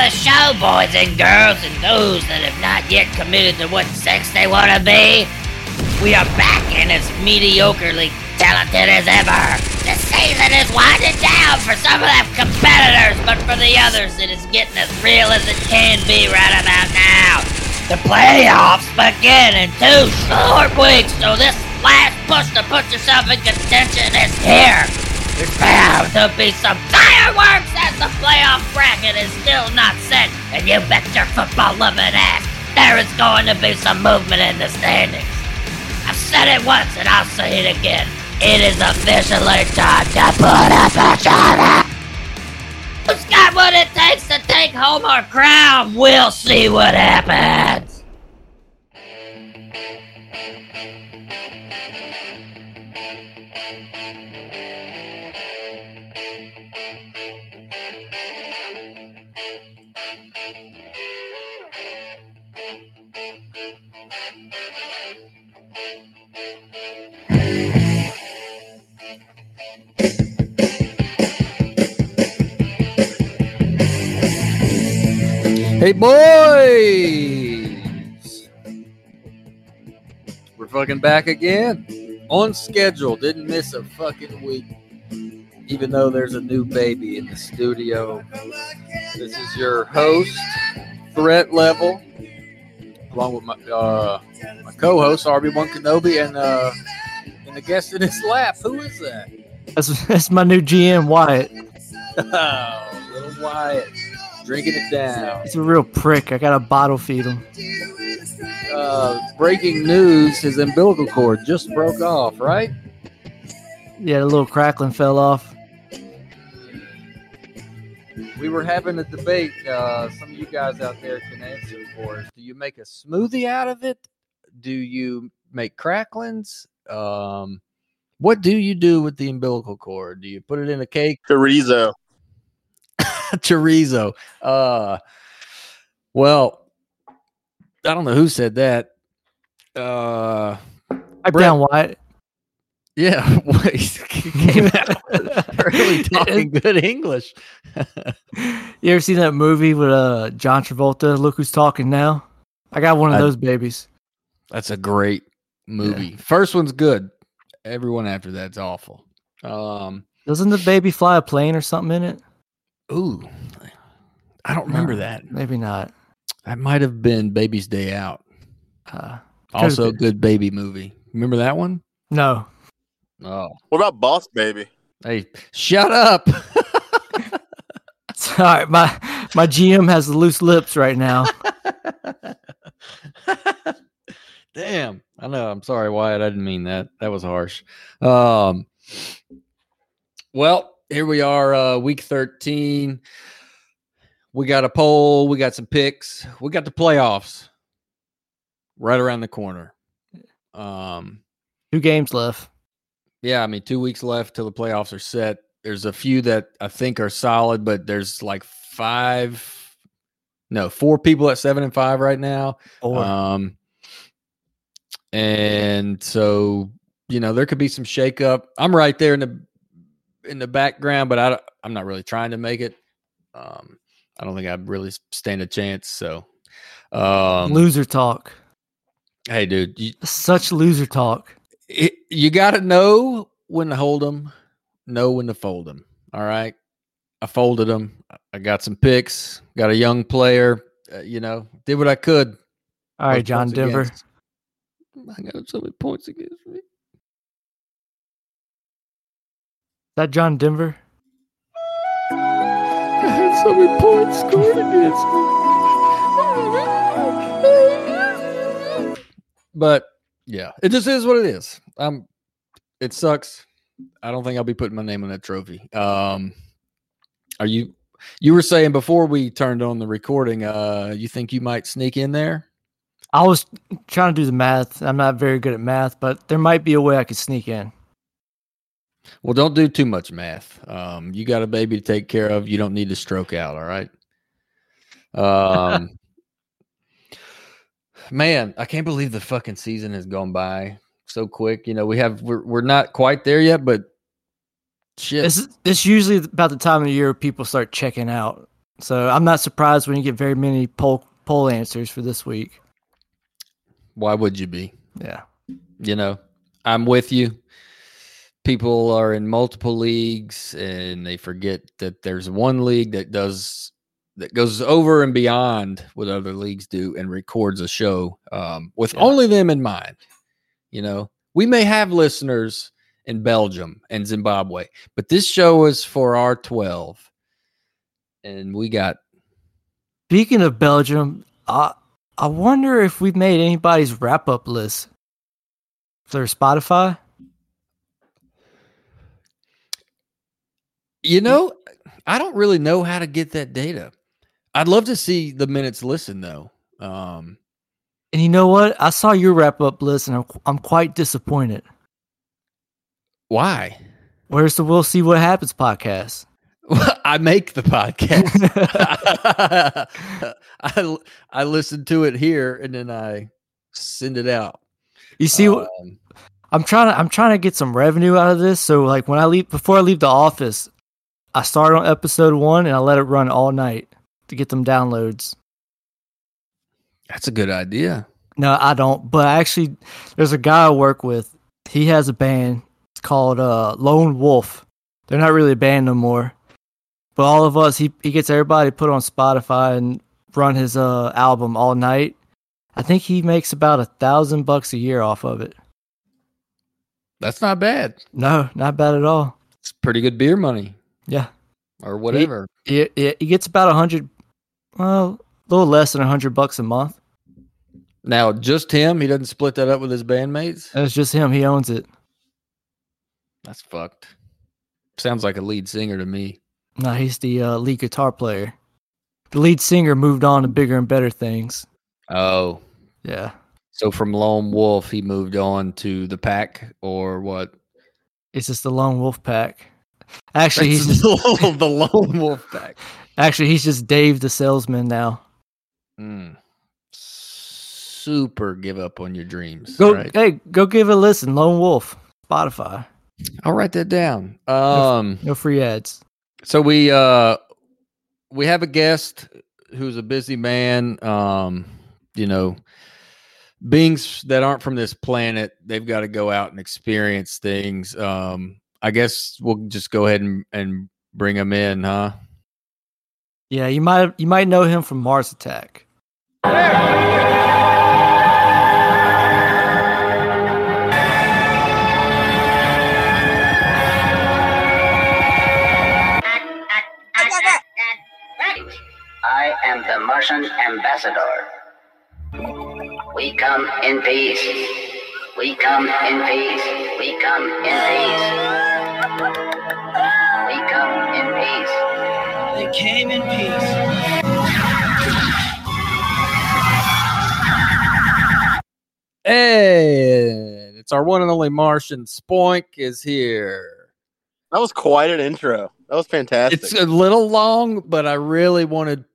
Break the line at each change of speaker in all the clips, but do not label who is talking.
the show, boys and girls, and those that have not yet committed to what sex they want to be. We are back and as mediocrely talented as ever. The season is winding down for some of the competitors, but for the others, it is getting as real as it can be right about now. The playoffs begin in two short weeks, so this last push to put yourself in contention is here. There's bound to be some fireworks as the playoff bracket is still not set, and you bet your football loving ass there is going to be some movement in the standings. I've said it once and I'll say it again. It is officially time to put up a shoulder. Who's got what it takes to take home our crown? We'll see what happens.
Hey, boys! We're fucking back again. On schedule. Didn't miss a fucking week. Even though there's a new baby in the studio. This is your host, Threat Level, along with my uh, my co-host, RB1 Kenobi, and uh, and the guest in his lap. Who is that?
That's, that's my new GM, Wyatt.
Oh, little Wyatt. Drinking it down.
He's a real prick. I got to bottle feed him.
uh, breaking news: his umbilical cord just broke off. Right?
Yeah, the little crackling fell off.
We were having a debate. Uh, some of you guys out there can answer for us. Do you make a smoothie out of it? Do you make cracklings? Um, what do you do with the umbilical cord? Do you put it in a cake?
Chorizo.
Chorizo. Uh, well, I don't know who said that. Uh, Brett-
down, Wyatt.
yeah, came out really talking good English.
You ever seen that movie with uh, John Travolta? Look who's talking now. I got one of
I-
those babies.
That's a great movie. First one's good. Everyone after that's awful. Um,
Doesn't the baby fly a plane or something in it?
Ooh, I don't remember
No,
that.
Maybe not.
That might have been Baby's Day Out.
Uh,
Also, a good baby movie. Remember that one?
no.
Oh,
What about Boss Baby?
hey, shut up.
Sorry, my my GM has loose lips right now.
Damn. I know. I'm sorry, Wyatt. I didn't mean that. That was harsh. Um, well, here we are, uh, week 13. We got a poll. We got some picks. We got the playoffs right around the corner. Um,
Two games left.
yeah, I mean, two weeks left till the playoffs are set. There's a few that I think are solid, but there's like five, no, four people at seven and five right now.
Four.
Um, and so you know there could be some shakeup. I'm right there in the in the background, but I I'm not really trying to make it. Um, I don't think I really stand a chance. So, um,
loser talk.
hey, dude, you,
Such loser talk.
it, you got to know when to hold them, know when to fold them. All right. I folded them. I got some picks, got a young player, uh, you know, did what I could.
All right, John Denver.
against- I got so many points against me.
That John Denver?
I had so many points scored against me. But yeah, it just is what it is. Um, it sucks. I don't think I'll be putting my name on that trophy. Um, are you? You were saying before we turned on the recording, uh, you think you might sneak in there?
I was trying to do the math. I'm not very good at math, but there might be a way I could sneak in.
Well, don't do too much math. Um, you got a baby to take care of. You don't need to stroke out. All right. Um, man, I can't believe the fucking season has gone by so quick. You know, we have we're we're not quite there yet, but shit.
This is this usually about the time of year people start checking out. So I'm not surprised when you get very many poll poll answers for this week.
Why would you be?
Yeah.
You know, I'm with you. People are in multiple leagues and they forget that there's one league that does that goes over and beyond what other leagues do and records a show um, with
Yeah.
only them in mind. You know, we may have listeners in Belgium and Zimbabwe, but this show is for our 12. And we got
Speaking of Belgium, I I wonder if we've made anybody's wrap up list for Spotify.
You know, I don't really know how to get that data. I'd love to see the minutes listen though. Um,
And you know what? I saw your wrap up list, and I'm I'm quite disappointed.
why?
Where's the We'll See What Happens podcast?
I make the podcast. I I listen to it here and then I send it out.
You see,
Um,
I'm trying to I'm trying to get some revenue out of this. So like when I leave before I leave the office, I start on episode one and I let it run all night to get them downloads.
that's a good idea.
No, I don't. But actually, there's a guy I work with. He has a band. It's called uh, Lone Wolf. They're not really a band no more. But all of us, he he gets everybody put on Spotify and run his uh album all night. I think he makes about a thousand bucks a year off of it.
That's not bad.
No, not bad at all.
It's pretty good beer money
Yeah,
or whatever.
he, he, he gets about a hundred, well, a little less than a hundred bucks a month.
Now, just him, he doesn't split that up with his bandmates.
That's just him. He owns it.
That's fucked. Sounds like a lead singer to me.
No, he's the uh, lead guitar player. The lead singer moved on to bigger and better things.
Oh,
Yeah.
so from Lone Wolf, he moved on to the pack or what?
It's just the lone wolf pack. Actually, he's just,
the Lone Wolf pack.
actually he's just Dave the salesman now.
Mm. Super give up on your dreams.
Go
right?
hey, go give it a listen. Lone Wolf, Spotify.
I'll write that down. Um,
No free ads.
so we uh we have a guest who's a busy man. Um, you know, beings that aren't from this planet, they've got to go out and experience things. Um, I guess we'll just go ahead and, and bring him in, huh?
Yeah, you might you might know him from Mars Attack.
I am the Martian ambassador. We come in peace. We come in peace. We come in peace. We come in peace.
They came in peace.
Hey, it's our one and only Martian. Spoink is here.
That was quite an intro. That was fantastic.
It's a little long, but I really wanted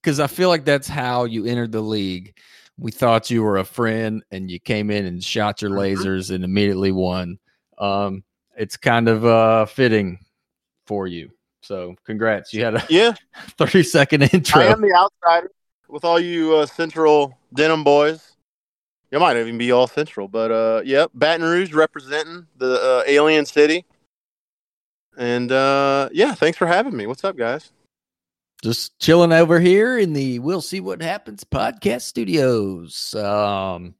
because I feel like that's how you entered the league. We thought you were a friend, and you came in and shot your
Mhm.
lasers and immediately won. Um, it's kind of uh, fitting for you. So, congrats! You had a
yeah,
thirty second intro.
I am the outsider with all you uh, Central Denim boys. You might even be all Central, but uh, yep, Baton Rouge representing the uh, alien city. And uh, yeah, thanks for having me. What's up, guys?
Just chilling over here in the "We'll See What Happens" podcast studios. Um,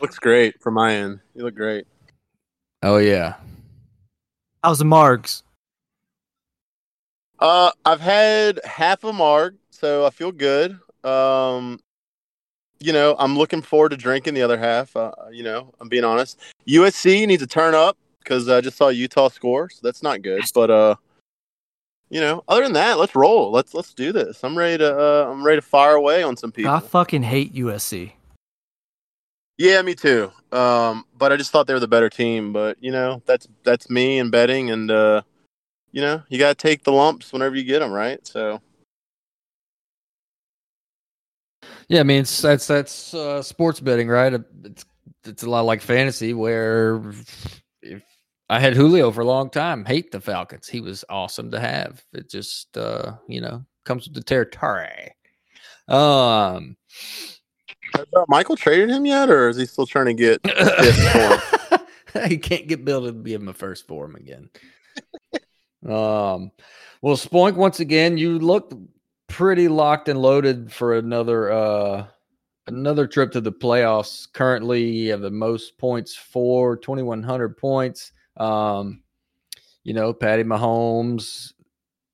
Looks great from my end. You look great.
oh yeah,
How's the Margs?
Uh, I've had half a marg, so I feel good. Um, you know, I'm looking forward to drinking the other half. Uh, you know, I'm being honest. USC needs to turn up because I just saw Utah score, so that's not good. But uh, you know, other than that, let's roll. Let's let's do this. I'm ready to uh, I'm ready to fire away on some people.
I fucking hate USC.
Yeah, me too. Um, but I just thought they were the better team. But you know, that's that's me and betting, and uh, you know, you gotta take the lumps whenever you get them, right? So.
yeah. I mean, it's, that's that's uh, sports betting, right? It's it's a lot like fantasy, where if I had Julio for a long time, hate the Falcons. He was awesome to have. It just uh, you know comes with the territory. Um,
Has, uh, Michael traded him yet, or is he still trying to get
he can't get Bill to give him a first for him again. um, well, Spoink, once again, you look pretty locked and loaded for another uh another trip to the playoffs. Currently, you have the most points for 2100 points. Um, you know, Patty Mahomes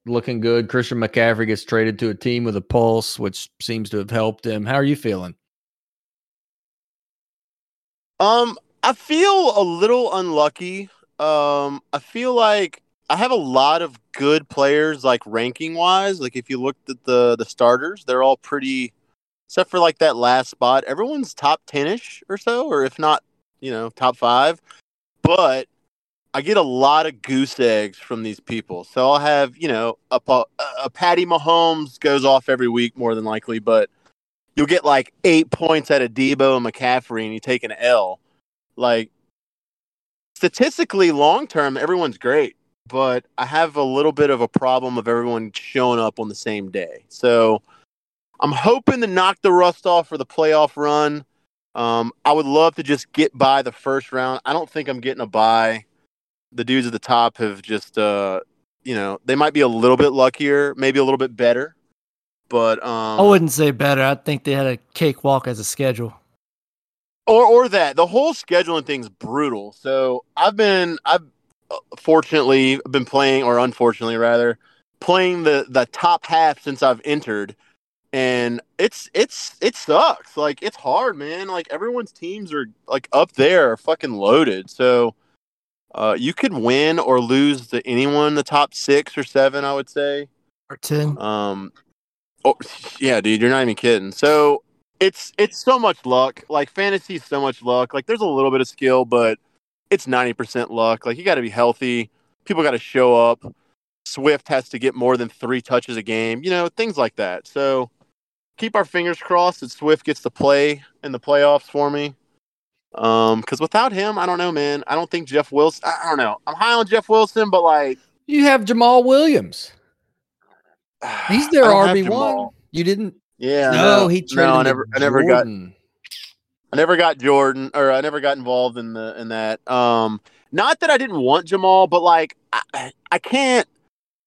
looking good. Christian McCaffrey gets traded to a team with a pulse, which seems to have helped him. How are you feeling?
Um, I feel a little unlucky. Um, I feel like I have a lot of good players, like ranking wise. Like if you looked at the the starters, they're all pretty, except for like that last spot. Everyone's top ten ish or so, or if not, you know, top five. But I get a lot of goose eggs from these people. So I'll have, you know, a, pa- a Patty Mahomes goes off every week more than likely, but you'll get like eight points out of Deebo and McCaffrey and you take an L. Like statistically, long term, everyone's great, but I have a little bit of a problem of everyone showing up on the same day. So I'm hoping to knock the rust off for the playoff run. Um, I would love to just get by the first round. I don't think I'm getting a bye. The dudes at the top have just, uh, you know, they might be a little bit luckier, maybe a little bit better, but um,
I wouldn't say better. I think they had a cakewalk as a schedule.
or or that the whole scheduling thing's brutal. So I've been I've uh, fortunately been playing or unfortunately rather playing the the top half since I've entered and it's it's it sucks. Like it's hard, man. Like everyone's teams are like up there fucking loaded. So uh you could win or lose to anyone in the top 6 or 7, I would say.
Or ten.
Um, oh yeah, dude, you're not even kidding. So it's it's so much luck. Like fantasy, is so much luck. Like there's a little bit of skill, but it's ninety percent luck. Like you got to be healthy. People got to show up. Swift has to get more than three touches a game. You know things like that. So keep our fingers crossed that Swift gets to play in the playoffs for me. Um, because without him, I don't know, man. I don't think Jeff Wilson. I don't know. I'm high on Jeff Wilson, but like
You have Jamaal Williams. He's their
I don't have
RB one. You didn't.
Yeah,
no, he traded.
no. I never, I never got
Jordan.
I never got Jordan or I never got involved in the in that. Um not that I didn't want Jamaal, but like I, I can't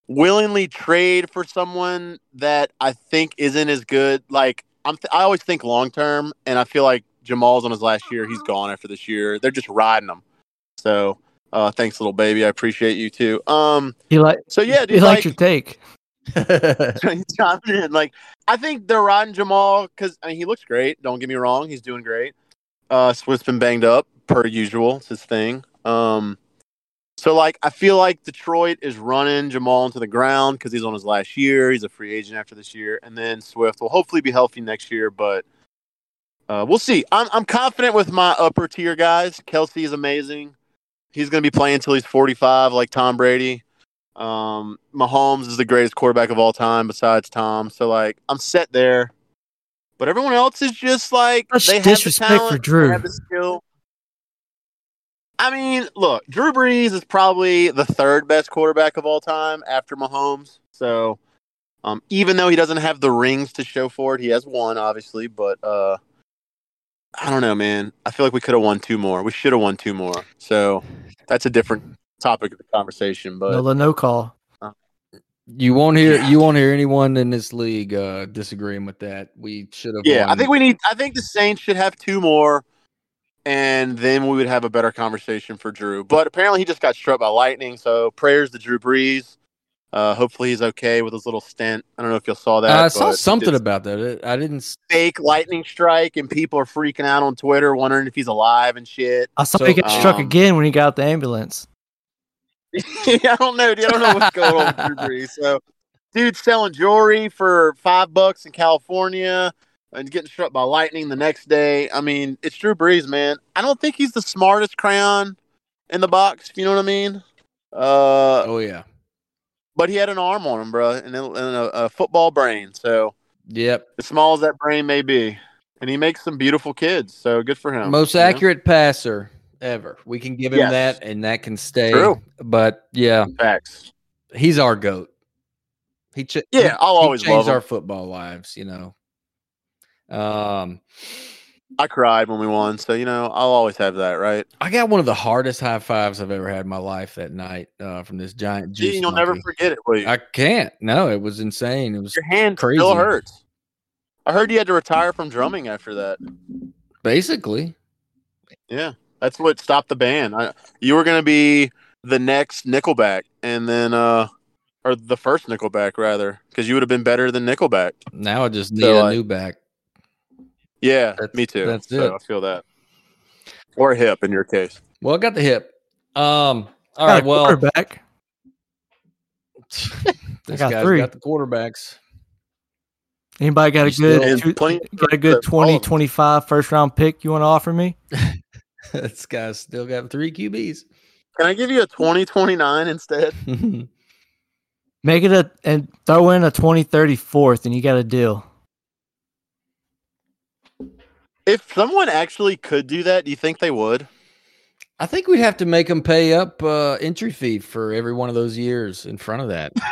willingly trade for someone that I think isn't as good. Like I'm th- I always think long term and I feel like Jamaal's on his last year. He's gone after this year. They're just riding him. So, uh thanks little baby. I appreciate you too. Um
He like
so yeah,
he
dude,
liked
like,
your take.
Chime in. Like, I think they're riding Jamaal because I mean he looks great. Don't get me wrong, he's doing great. Uh, Swift's been banged up per usual. It's his thing. Um, so like I feel like Detroit is running Jamaal into the ground because he's on his last year. He's a free agent after this year, and then Swift will hopefully be healthy next year. But uh, we'll see. I'm I'm confident with my upper tier guys. Kelce is amazing. He's going to be playing until he's 45, like Tom Brady. Um, Mahomes is the greatest quarterback of all time besides Tom. So like I'm set there. But everyone else is just like
Such
they have the
disrespect for
talent,
Drew.
They have the skill. I mean, look, Drew Brees is probably the third best quarterback of all time after Mahomes. So, um, even though he doesn't have the rings to show for it, he has one, obviously. But uh, I don't know, man. I feel like we could have won two more. We should have won two more. So that's a different topic of the conversation. But
No, no call.
You won't hear
Yeah.
you won't hear anyone in this league uh, disagreeing with that. We should have.
Yeah, I think we need. I think the Saints should have two more, and then we would have a better conversation for Drew. But apparently, he just got struck by lightning. So prayers to Drew Brees. Uh, hopefully, he's okay with his little stint. I don't know if you saw that.
I saw something about that. I didn't. s-
fake lightning strike, and people are freaking out on Twitter, wondering if he's alive and shit.
I saw
So,
he got struck
um,
again when he got the ambulance.
I don't know. Dude. I don't know what's going on with Drew Brees. So, dude selling jewelry for five bucks in California and getting struck by lightning the next day. I mean, it's Drew Brees, man. I don't think he's the smartest crayon in the box. If you know what I mean. Uh,
Oh yeah.
But he had an arm on him, bro, and, a, a, football brain. So,
Yep.
as small as that brain may be, and he makes some beautiful kids. So good for him.
Most
you know?
accurate passer ever. We can give him
Yes.
that, and that can stay.
True.
But yeah,
facts.
he's our goat. He ch-
Yeah, I'll
he
always
changed
him.
our football lives. You know. Um,
I cried when we won, so you know I'll always have that, right?
I got one of the hardest high fives I've ever had in my life that night uh, from this giant juice.
Gee, you'll never forget it, will you?
I can't. No, it was insane. It was
Your hand
crazy.
still hurts. I heard you had to retire from drumming after that.
basically.
Yeah, that's what stopped the band. I, you were going to be the next Nickelback, and then, uh, or the first Nickelback rather, because you would have been better than Nickelback.
Now I just need
So,
a
like-
new back.
Yeah,
That's-
me too.
that's
so
it.
I feel that, or hip in your case.
Well, I got the hip. Um. All
Got
right.
a
Well,
quarterback.
this
got
guy's
three.
got the quarterbacks.
Anybody got a good two- got a good
all
20, 25 first round pick you want to offer me?
this guy's still got three QBs.
Can I give you a twenty twenty nine instead?
Make it a and throw in a 20, 30 fourth, and you got a deal.
If someone actually could do that, do you think they would?
I think we'd have to make them pay up uh, entry fee for every one of those years in front of that.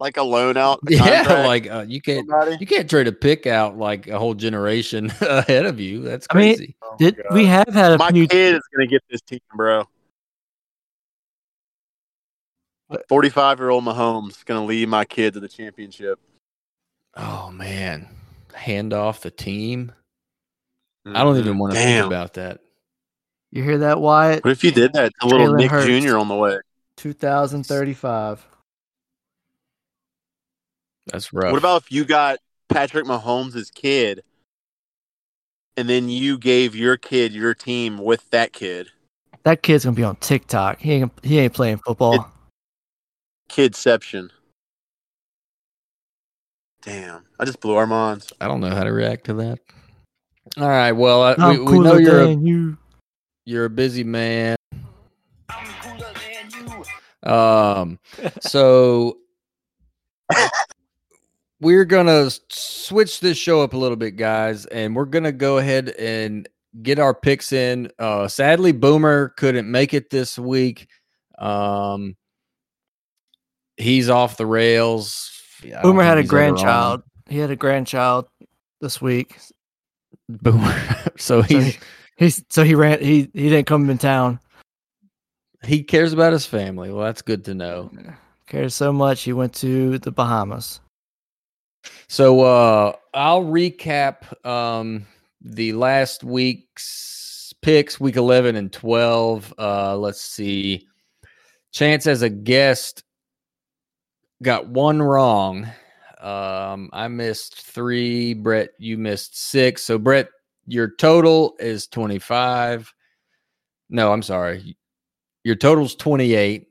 Like a loan out?
yeah, like uh, you can't
somebody?
you can't trade a pick out like a whole generation ahead of you. That's
I mean,
crazy.
Oh
Did we have had a
My
few?
kid is gonna get this team, bro. Forty-five year old Mahomes is gonna lead my kid to the championship.
oh man, hand off the team. I don't even mm, want to think about that.
You hear that, Wyatt?
What if you did that to little Nick
Hurts.
Jr. on the way?
Two thousand thirty-five.
That's rough.
What about if you got Patrick Mahomes' kid, and then you gave your kid your team with that kid?
That kid's gonna be on TikTok. He ain't he ain't playing football.
Kidception. Damn, I just blew our minds.
I don't know how to react to that. All right. Well, I, we, we know you're a,
you.
you're a busy man.
I'm cooler than you.
Um, so we're gonna switch this show up a little bit, guys, and we're gonna go ahead and get our picks in. Uh, sadly, Boomer couldn't make it this week. Um, he's off the rails.
Boomer had a
he's ever on.
grandchild. He had a grandchild this week.
Boomer. so
So he, he's so he ran. He he didn't come in town.
he cares about his family. Well, that's good to know.
Cares so much. He went to the Bahamas.
So uh I'll recap um the last week's picks, week 11 and 12. Uh let's see. Chance as a guest got one wrong. Um I missed 3, Brett you missed 6. So Brett your total is 25. No, I'm sorry. Your total's 28.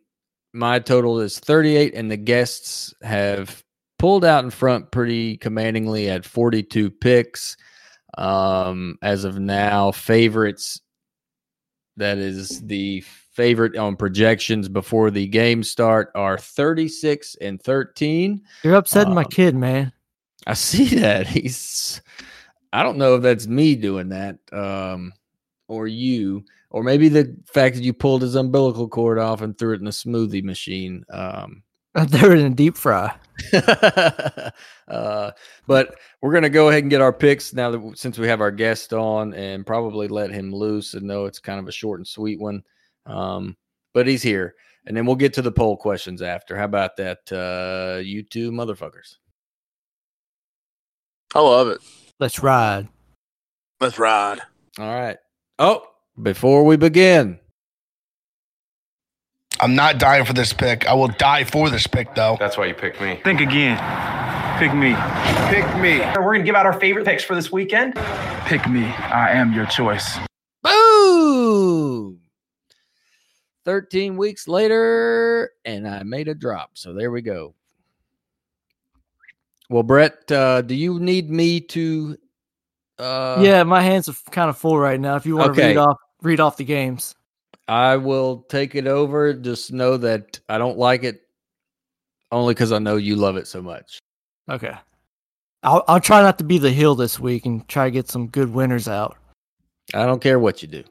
My total is 38 and the guests have pulled out in front pretty commandingly at 42 picks. Um, as of now, favorites that is the favorite on projections before the game start are 36 and 13.
You're upsetting my
Um,
kid, man.
I see that. He's I don't know if that's me doing that, um, or you, or maybe the fact that you pulled his umbilical cord off and threw it in a smoothie machine. Um,
They're in a deep fry.
uh, but we're gonna go ahead and get our picks now that since we have our guest on, and probably let him loose. And know it's kind of a short and sweet one, um, but he's here, and then we'll get to the poll questions after. How about that, uh, you two motherfuckers?
I love it.
Let's ride.
Let's ride.
All right. Oh, before we begin,
I'm not dying for this pick. I will die for this pick, though.
That's why you picked me.
Think again. Pick me.
Pick me.
We're gonna give out our favorite picks for this weekend.
Pick me. I am your choice.
boom. 13 weeks later, and I made a drop. So there we go. Well, Brett, uh, do you need me to? Uh,
yeah, my hands are kind of full right now. If you want to read off read off the games.
I will take it over. Just know that I don't like it only because I know you love it so much.
Okay. I'll I'll try not to be the heel this week and try to get some good winners out.
I don't care what you do.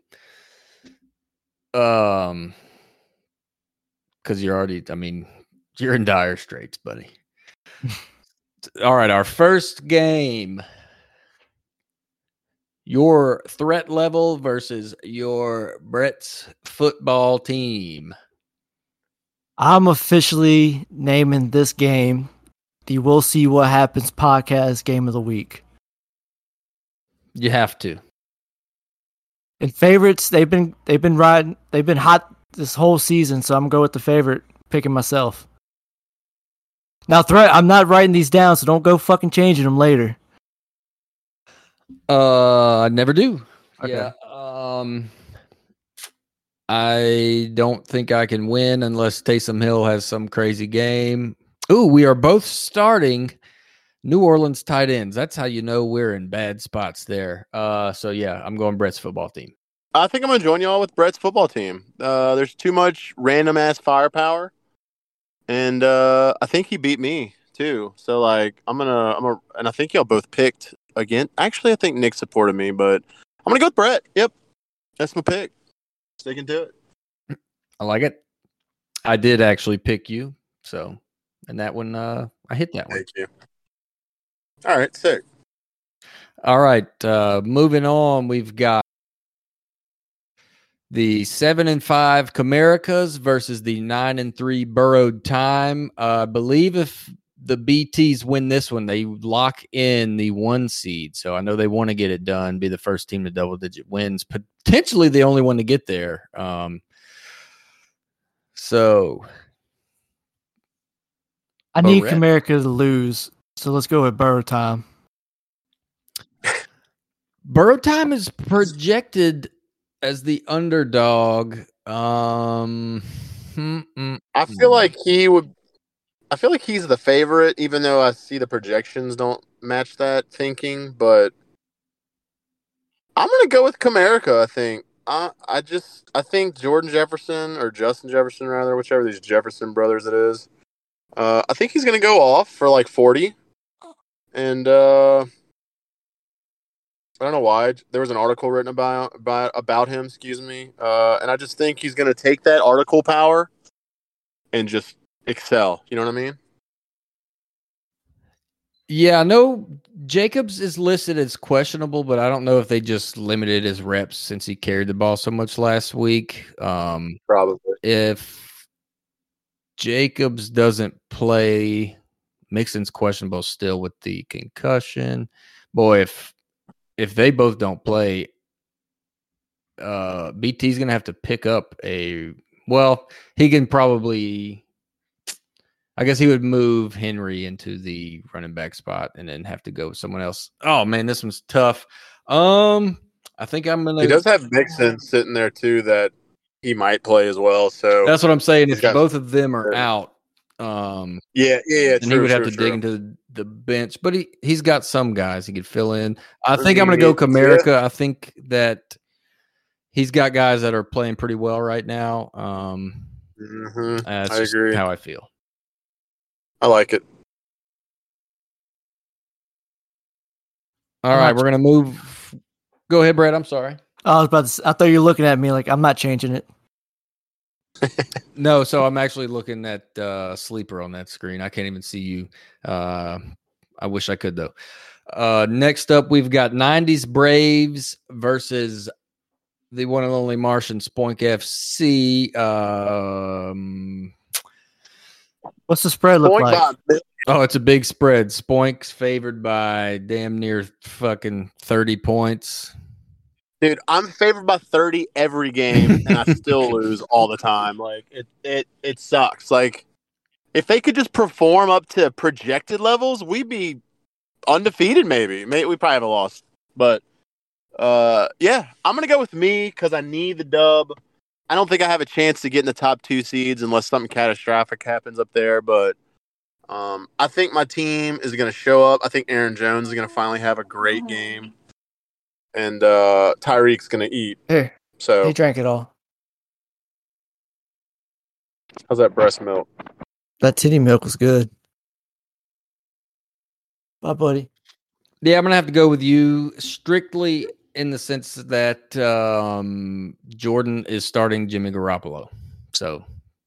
Um, because you're already. I mean, you're in dire straits, buddy. All right, our first game. Your threat level versus your Brett's football team.
I'm officially naming this game the We'll See What Happens podcast game of the week.
You have to.
And favorites, they've been they've been riding they've been hot this whole season, so I'm going with the favorite, picking myself. Now threat I'm not writing these down, so don't go fucking changing them later.
Uh, I never do.
Okay.
Yeah. Um, I don't think I can win unless Taysom Hill has some crazy game. Ooh, we are both starting New Orleans tight ends. That's how you know we're in bad spots there. Uh, so yeah, I'm going Brett's football team.
I think I'm gonna join y'all with Brett's football team. Uh, there's too much random ass firepower, and uh, I think he beat me too. So like, I'm gonna, I'm gonna, and I think y'all both picked again. Actually, I think Nick supported me, but I'm gonna go with Brett. Yep, that's my pick. Sticking to it.
I like it. I did actually pick you, so and that one, uh, I hit that one.
Thank you. All right, sick.
All right, uh, moving on, we've got the seven and five Camericas versus the nine and three Burrowed Time. Uh, I believe if the BTs win this one, they lock in the one seed. So I know they want to get it done, be the first team to double digit wins, potentially the only one to get there. Um, so
I need
Barrett.
America to lose, so let's go with Burrow time.
Burrow Time is projected as the underdog. Um,
I feel like he would. I feel like he's the favorite, even though I see the projections don't match that thinking. But I'm gonna go with Comerica. I think. I I just I think Jordan Jefferson or Justin Jefferson rather, whichever these Jefferson brothers it is. Uh, I think he's gonna go off for like 40, and uh, I don't know why. There was an article written about about about him. Excuse me. Uh, and I just think he's gonna take that article power and just excel. You know what I mean?
yeah, I know Jacobs is listed as questionable, but I don't know if they just limited his reps since he carried the ball so much last week. Um,
Probably.
if Jacobs doesn't play, Mixon's questionable still with the concussion. Boy, if if they both don't play, uh BT's gonna have to pick up a well, he can probably I guess he would move Henry into the running back spot and then have to go with someone else. Oh man, this one's tough. Um I think I'm gonna
He does have Mixon sitting there too that he might play as well. So
that's what I'm saying. If
got-
both of them are out, um
yeah, yeah, yeah.
and he would have
true,
to
true.
dig into the bench. But he he's got some guys he could fill in. I think I'm going to go
Yeah.
I think that he's got guys that are playing pretty well right now. Um,
Mhm.
that's
I
just
agree.
how I feel.
I like it.
All
I'm
right,
not-
we're going to move. Go ahead, Brett. I'm sorry.
I was about to. s- I thought you were looking at me like I'm not changing it.
No, so I'm actually looking at uh, sleeper on that screen. I can't even see you. Uh, I wish I could though. Uh, next up, we've got 90s Braves versus the one and only Martian Spoink FC. Um,
What's the spread look
Point
like?
by
oh, it's a big spread. Spoink's favored by damn near fucking 30 points.
Dude, I'm favored by 30 every game, and I still lose all the time. Like it, it, it sucks. Like if they could just perform up to projected levels, we'd be undefeated. Maybe, maybe we probably have a loss, but uh, yeah, I'm gonna go with me because I need the dub. I don't think I have a chance to get in the top two seeds unless something catastrophic happens up there. But um, I think my team is gonna show up. I think Aaron Jones is gonna finally have a great game, and uh, Tyreek's gonna eat.
Here,
So
he drank it all.
how's that breast milk?
That titty milk was good. Bye, buddy.
Yeah, I'm gonna have to go with you strictly in the sense that um, Jordan is starting Jimmy Garoppolo. So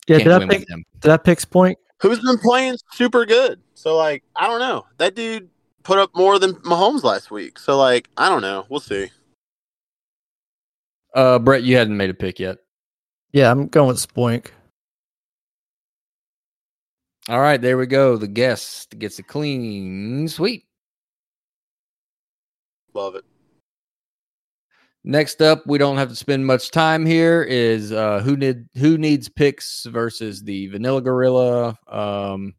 Yeah,
can't
did I pick? Did I pick point?
who's been playing super good. So like, I don't know. That dude put up more than Mahomes last week. So like, I don't know. We'll see.
Uh, Brett, you hadn't made a pick yet.
Yeah, I'm going with Spoink.
All right, there we go. The guest gets a clean sweep.
Love it.
Next up, we don't have to spend much time here. Is uh, who need who needs picks versus the Vanilla Gorilla? Um,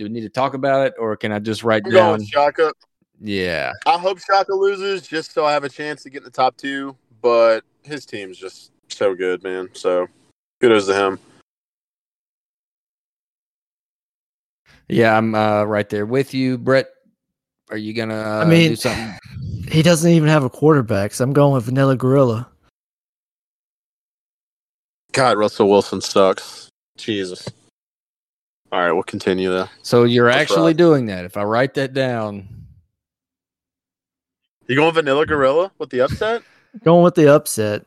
do we need to talk about it, or can I just write
I'm
down?
Shaka.
Yeah,
I hope Shaka loses just so I have a chance to get in the top two. But his team's just so good, man. So kudos to him.
yeah, I'm uh, right there with you, Brett. Are you gonna? Uh,
I mean,
do something?
he doesn't even have a quarterback, so I'm going with Vanilla Gorilla.
God, Russell Wilson sucks. Jesus. All right, we'll continue though.
So you're
That's
actually
right.
doing that. If I write that down,
You going Vanilla Gorilla with the upset?
Going with the upset.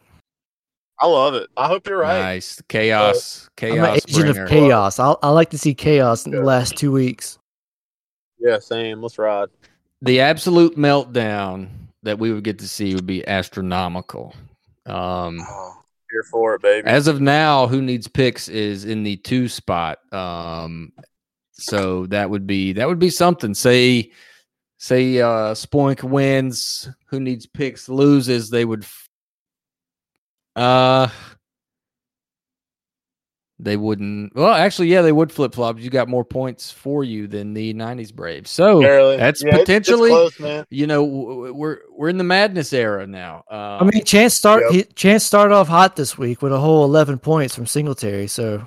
I love it. I hope you're right.
nice chaos,
I'm an
chaos
agent
bringer.
of chaos. I I like to see chaos in the last two weeks.
Yeah, same. Let's ride.
the absolute meltdown that we would get to see would be astronomical. Um,
Oh, here for it, baby.
as of now, who needs picks is in the two spot. Um, so that would be that would be something. Say say uh Spoink wins, who needs picks loses, they would f- uh they wouldn't well actually yeah they would flip flop. You got more points for you than the 90s Braves. So
Barely.
that's
Yeah, it's- it's
potentially
close, man.
you know w- w- we're we're in the madness era now. Uh,
I mean, Chance start
Yep.
he, Chance started off hot this week with a whole 11 points from Singletary. So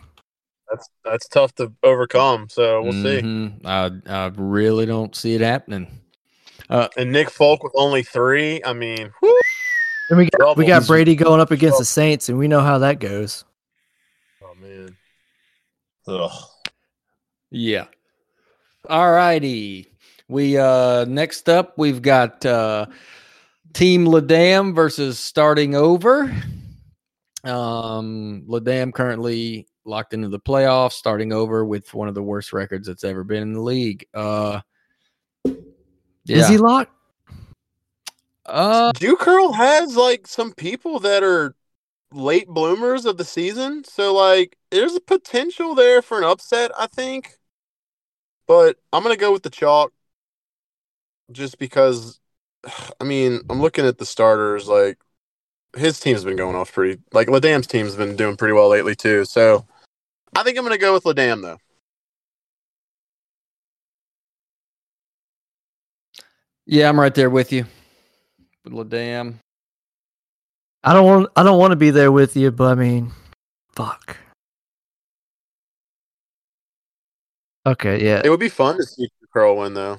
That's that's tough to overcome. So we'll see.
mhm, I I really don't see it happening.
And Nick Folk with only three. I mean, whew,
then we got we got Brady going up against the Saints, and we know how that goes.
Oh. Ugh.
Yeah. All righty. We uh next up we've got uh Team Ladam versus starting over. Um Ladam currently locked into the playoffs, starting over with one of the worst records that's ever been in the league. Uh yeah.
Is he locked?
uh
Jew Curl has like some people that are late bloomers of the season. So like there's a potential there for an upset, I think. But I'm gonna go with the chalk just because I mean, I'm looking at the starters, like his team's been going off pretty like Ladam's team's been doing pretty well lately too. So I think I'm gonna go with Ladam though.
yeah, I'm right there with you. Ladam.
I don't want I don't want to be there with you, but I mean, fuck. Okay, yeah.
It would be fun to see Jew Curl win though.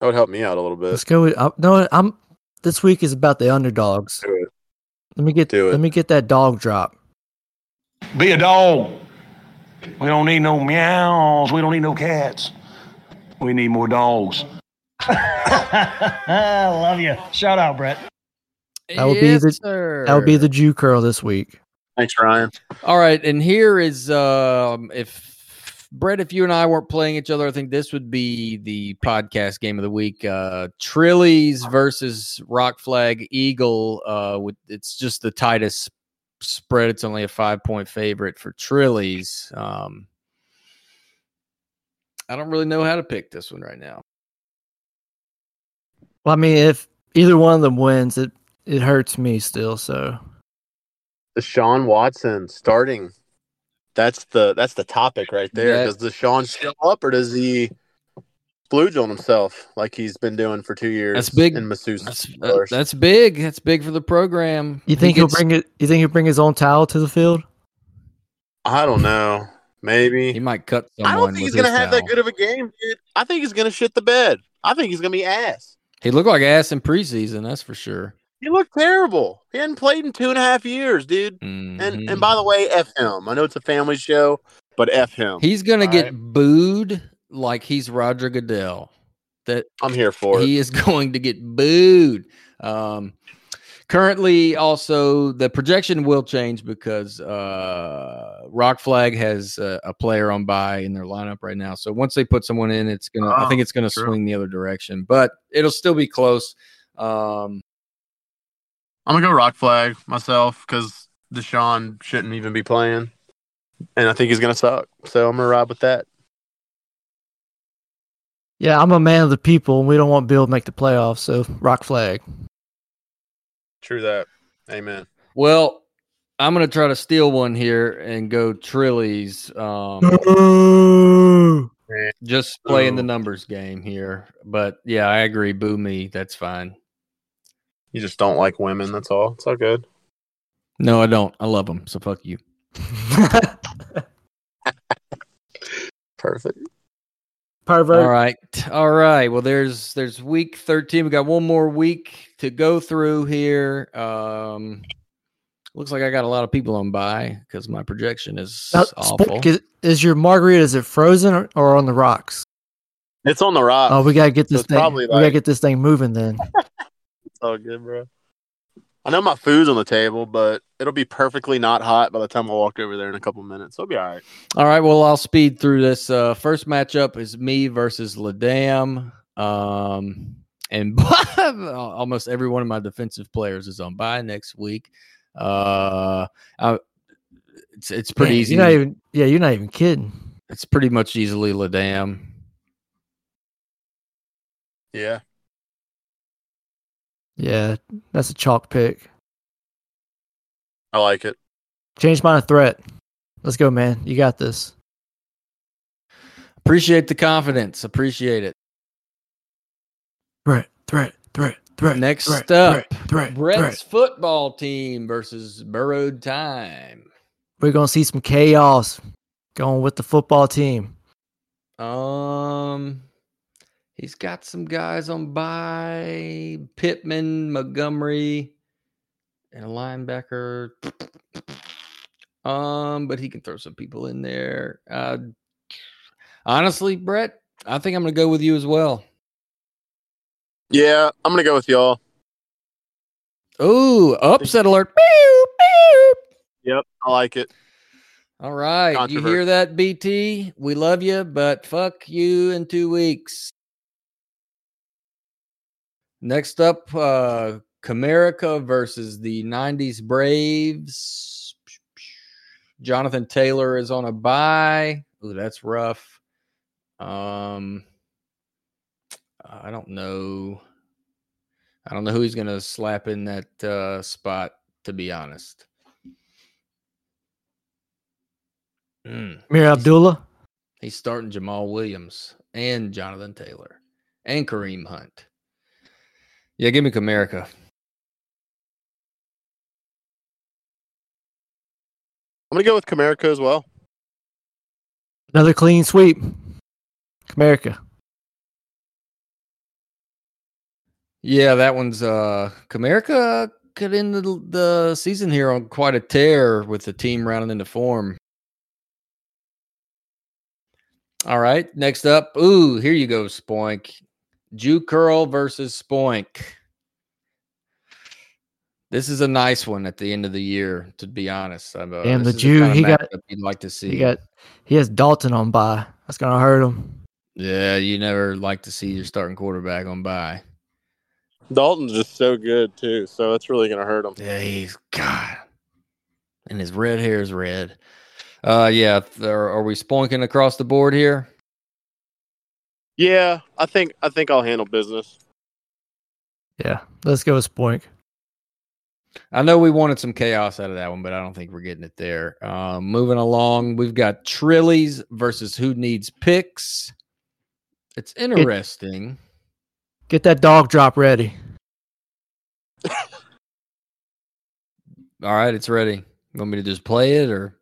That would help me out a little bit.
Let's go with uh, no. I'm this week is about the underdogs.
Do it.
Let me get
Do it.
let me get that dog drop.
Be a dog. We don't need no meows. We don't need no cats. We need more dogs.
I love you. Shout out, Brett.
That would be the-
sir.
That would be the Jew curl this week.
Thanks, Ryan.
All right, and here is um if Brett, if you and I weren't playing each other, I think this would be the podcast game of the week. Uh Trillies versus Rock Flag Eagle. Uh with it's just the tightest spread. It's only a five point favorite for Trillies. Um I don't really know how to pick this one right now.
Well, I mean, if either one of them wins, it it hurts me still. So
Deshaun Watson starting. That's the that's the topic right there.
That-
does Deshaun show up or does he splooge on himself like he's been doing for two years?
That's big.
in masseuse.
That's, uh, that's big. That's big for the program.
you think he will
gets-
bring it? You think he'll bring his own towel to the field?
I don't know. Maybe.
He might cut someone.
I don't think he's gonna
his
have that good of a game, dude. I think he's gonna shit the bed. I think he's gonna be ass.
He looked like ass in preseason. That's for sure.
He looked terrible. He hadn't played in two and a half years, dude. And
Mhm.
and by the way, f him. I know it's a family show, but f him.
He's gonna
All
get
right.
booed like he's Roger Goodell. That
I'm here for
he is going to get booed. Um, Currently, also the projection will change because uh, Rock Flag has a, a player on by in their lineup right now. So once they put someone in, it's gonna. I think
Oh,
it's gonna
true.
swing the other direction, but it'll still be close. Um,
I'm gonna go Rock Flag myself because Deshaun shouldn't even be playing, and I think he's gonna suck. So I'm gonna ride with that.
Yeah, I'm a man of the people, and we don't want Bill to make the playoffs, so rock flag.
True that. Amen.
well, I'm gonna try to steal one here and go Trillies. Um, just playing the numbers game here, but yeah, I agree. Boo me. That's fine.
You just don't like women. That's all. It's all good.
No, I don't. I love them. So fuck you.
Perfect.
Pervert.
All right. All right. Well, there's there's week 13. We got one more week to go through here. Um looks like I got a lot of people on by because my projection is
Now,
awful.
Spook, is, is your margarita is it frozen or, or on the rocks?
It's on the rock.
Oh, we gotta get this
it's
thing.
probably
we gotta get this thing moving then.
It's all good, bro. I know my food's on the table, but it'll be perfectly not hot by the time I walk over there in a couple minutes. It'll be all right.
All right. Well, I'll speed through this. Uh first matchup is me versus Ladam. Um and almost every one of my defensive players is on by next week. Uh I, it's it's pretty
Man,
easy.
You're not even. Yeah, you're not even kidding.
it's pretty much easily Ladam.
Yeah.
Yeah, that's a chalk pick.
I like it.
Change mine to threat. Let's go, man. You got this.
Appreciate the confidence. Appreciate it.
Threat, threat, threat, threat.
Next
threat,
up,
threat, threat,
Brett's
threat.
football team versus Burrowed Time.
We're gonna see some chaos going with the football team.
Um, he's got some guys on by Pittman, Montgomery, and a linebacker. Um, but he can throw some people in there. Uh, honestly, Brett, I think I'm going to go with you as well.
Yeah, I'm gonna go with y'all.
Ooh, upset alert! Pew, pew.
Yep, I like it.
All right, you hear that, BT? We love you, but fuck you in two weeks. Next up, uh Comerica versus the 90s Braves. Jonathan Taylor is on a bye. Ooh, that's rough. Um I don't know. I don't know who he's gonna slap in that uh spot, to be honest. Mm.
Mir Abdullah.
He's starting Jamaal Williams and Jonathan Taylor and Kareem Hunt. Yeah, give me Comerica.
I'm gonna go with Comerica as well.
Another clean sweep. America.
Yeah, that one's uh Comerica could end the, the season here on quite a tear with the team rounding into form. All right, next up. Ooh, here you go, Spoink. Jew Curl versus Spoink. This is a nice one at the end of the year, to be honest. I'm, uh,
Damn, the
is
Jew,
kind of
he got-
matchup you'd like to see.
He got he has Dalton on by. That's gonna hurt him.
yeah, you never like to see your starting quarterback on by.
Dalton's just so good too, so it's really gonna hurt him.
Yeah, he's God, and his red hair is red. Uh, yeah, th- are, are we spoinking across the board here?
Yeah, I think I think I'll handle business.
Yeah. Let's go with Spoink.
I know we wanted some chaos out of that one, but I don't think we're getting it there. Um, moving along, we've got Trillies versus Who Needs Picks. It's interesting.
Get that dog drop ready.
All right, it's ready. You want me to just play it or?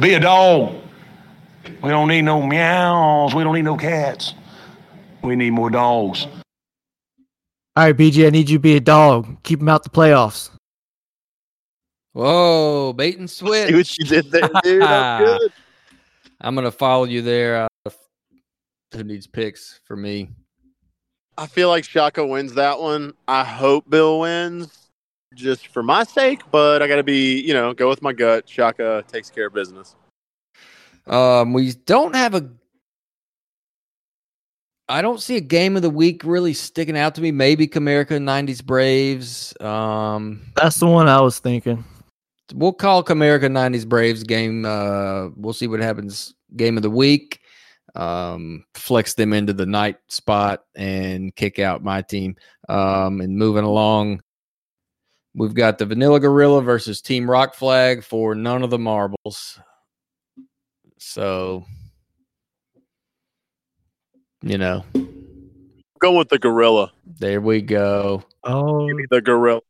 Be a dog. We don't need no meows. We don't need no cats. We need more dogs.
All right, BG, I need you to be a dog. Keep him out the playoffs.
Whoa, bait and switch.
See what you did there, dude. That's good.
I'm gonna follow you there. Uh, who needs picks for me?
I feel like Shaka wins that one. I hope Bill wins. just for my sake, but I got to be, you know, go with my gut. Shaka takes care of business.
Um, we don't have a. I don't see a game of the week really sticking out to me. Maybe Comerica '90s Braves. Um,
That's the one I was thinking.
we'll call Comerica '90s Braves game. Uh, we'll see what happens. Game of the week. Um, flex them into the night spot and kick out my team. Um, and moving along, we've got the Vanilla Gorilla versus Team Rock Flag for none of the marbles. So, you know,
Go with the gorilla.
there we go.
Oh,
Give me the gorilla.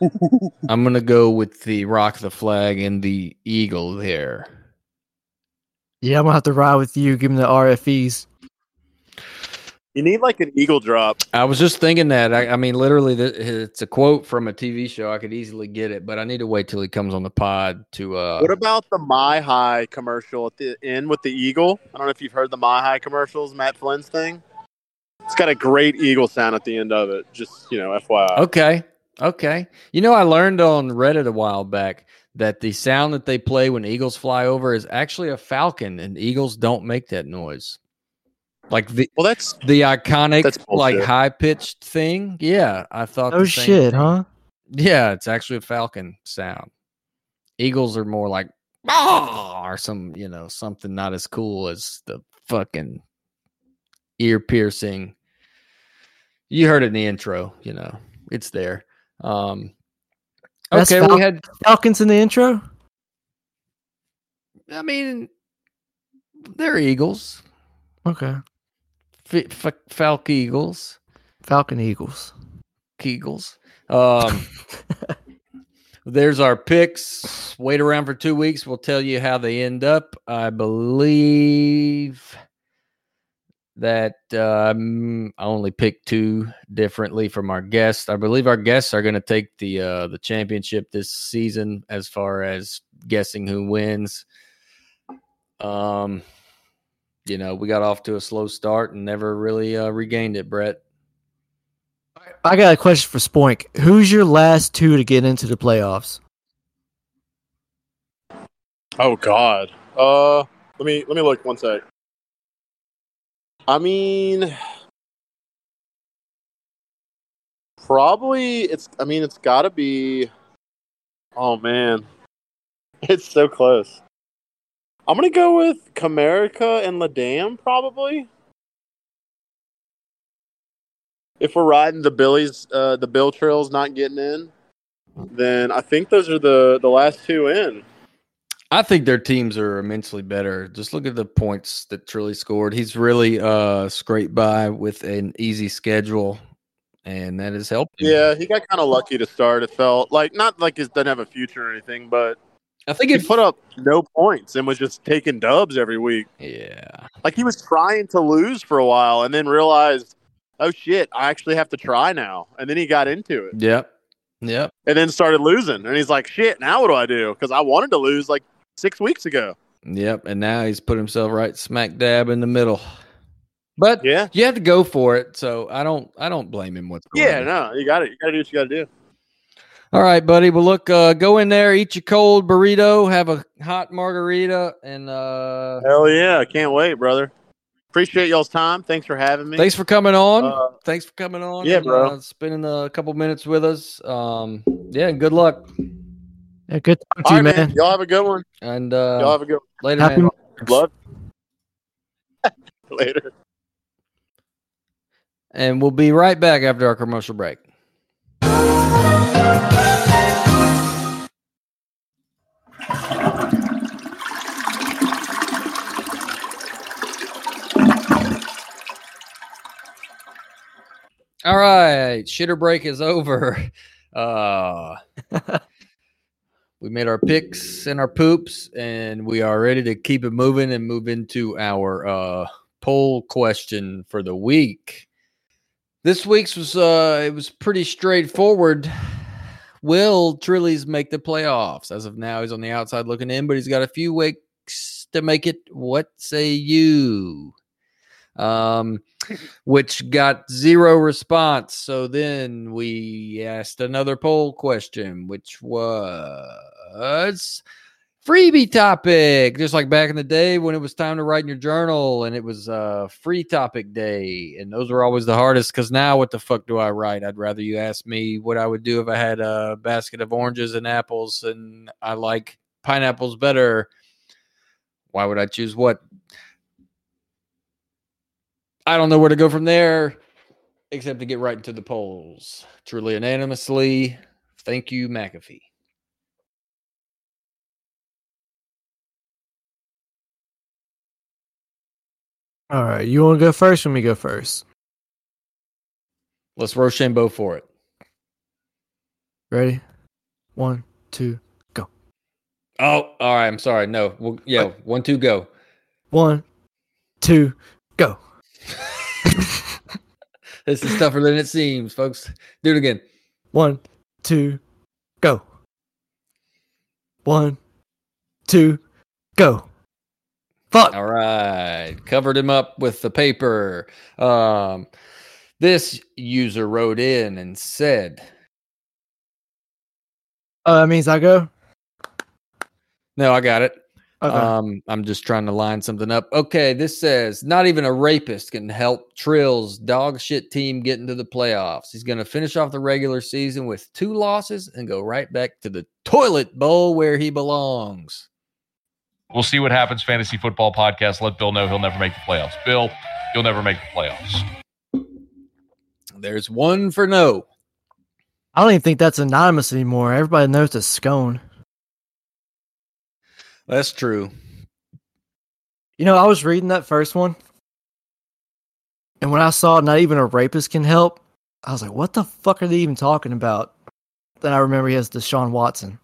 I'm gonna go with the rock the flag and the eagle there.
yeah, I'm gonna have to ride with you. Give me the RFEs.
You need like an eagle drop.
I was just thinking that. I, I mean, literally, th- it's a quote from a TV show. I could easily get it, but I need to wait till he comes on the pod to. uh
What about the My High commercial at the end with the eagle? I don't know if you've heard the My High commercials, Matt Flynn's thing. It's got a great eagle sound at the end of it. Just you know, FYI.
Okay, okay. You know, I learned on Reddit a while back that the sound that they play when eagles fly over is actually a falcon, and eagles don't make that noise. Like the
Well, that's
the iconic,
That's
like high pitched thing. Yeah, I thought.
Oh shit,
thing.
huh?
Yeah, it's actually a falcon sound. Eagles are more like "Ah," or some, you know, something not as cool as the fucking ear piercing. You heard it in the intro, you know, it's there. Um
That's
okay,
Fal-
we had
Falcons in the intro.
I mean they're eagles.
Okay,
F- f- Falk Eagles.
Falcon Eagles.
Kegels. Um, there's our picks. Wait around for two weeks. We'll tell you how they end up. I believe that um, I only picked two differently from our guests. I believe our guests are going to take the uh, the championship this season as far as guessing who wins. Um, you know, we got off to a slow start and never really uh, regained it, Brett.
I got a question for Spoink. Who's your last two to get into the playoffs?
Oh God. Uh, let me let me look one sec. I mean, probably it's. I mean, it's got to be. Oh man, it's so close. I'm gonna go with Comerica and Ladam probably. If we're riding the Billies, uh, the Bill Trails not getting in, then I think those are the the last two in.
I think their teams are immensely better. Just look at the points that Trilly scored. He's really uh scraped by with an easy schedule, and that has helped him.
Yeah, he got kind of lucky to start. It felt like not like he doesn't have a future or anything, but
I think
he put up no points and was just taking dubs every week.
Yeah,
Like he was trying to lose for a while and then realized, oh shit, I actually have to try now. And then he got into it
yep, yep.
and then started losing. And he's like, shit, now what do I do? Because I wanted to lose like six weeks ago.
Yep, and now he's put himself right smack dab in the middle. But
Yeah.
you have to go for it. So I don't, I don't blame him whatsoever.
Yeah, no, you got it. You got to do what you got to do.
All right, buddy. Well, look, uh, go in there, eat your cold burrito, have a hot margarita, and uh,
Hell yeah. I can't wait, brother. Appreciate y'all's time. Thanks for having me.
thanks for coming on.
Uh,
thanks for coming on.
yeah,
and,
bro.
Uh, spending a couple minutes with us. Um, yeah, and good luck.
Yeah, good talking to
All
you,
right,
man.
man. Y'all have a good one.
And
Y'all
uh,
have a good
later,
Happy
man.
one. Love. Later.
And we'll be right back after our commercial break. All right, shitter break is over. Uh, we made our picks and our poops, and we are ready to keep it moving and move into our uh, poll question for the week. This week's was uh, it was pretty straightforward. Will Trillies make the playoffs? As of now, he's on the outside looking in, but he's got a few weeks to make it. What say you? Um, which got zero response. So then we asked another poll question, which was freebie topic, just like back in the day when it was time to write in your journal and it was uh free topic day. And those were always the hardest because now what the fuck do I write? I'd rather you ask me what I would do if I had a basket of oranges and apples and I like pineapples better. Why would I choose what? I don't know where to go from there except to get right into the polls. Truly unanimously. Thank you, McAfee.
All right, you want to go first? Or me go first?
Let's Rochambeau for it.
Ready? One, two, go.
Oh, all right. I'm sorry. No. Well, yeah. Uh, one, two, go.
One, two, go.
This is tougher than it seems, folks. Do it again.
One, two, go. One, two, go. Fuck.
All right. Covered him up with the paper. Um, this user wrote in and said,
Oh, that means I go.
No, I got it.
Okay.
Um, I'm just trying to line something up. Okay, this says not even a rapist can help Trill's dog shit team get into the playoffs. He's going to finish off the regular season with two losses and go right back to the toilet bowl where he belongs.
We'll see what happens. Fantasy Football Podcast. Let Bill know he'll never make the playoffs. Bill, you'll never make the playoffs.
There's one for no.
I don't even think that's anonymous anymore. Everybody knows it's scone.
That's true.
You know, I was reading that first one, and when I saw not even a rapist can help, I was like, "What the fuck are they even talking about?" Then I remember he has Deshaun Watson.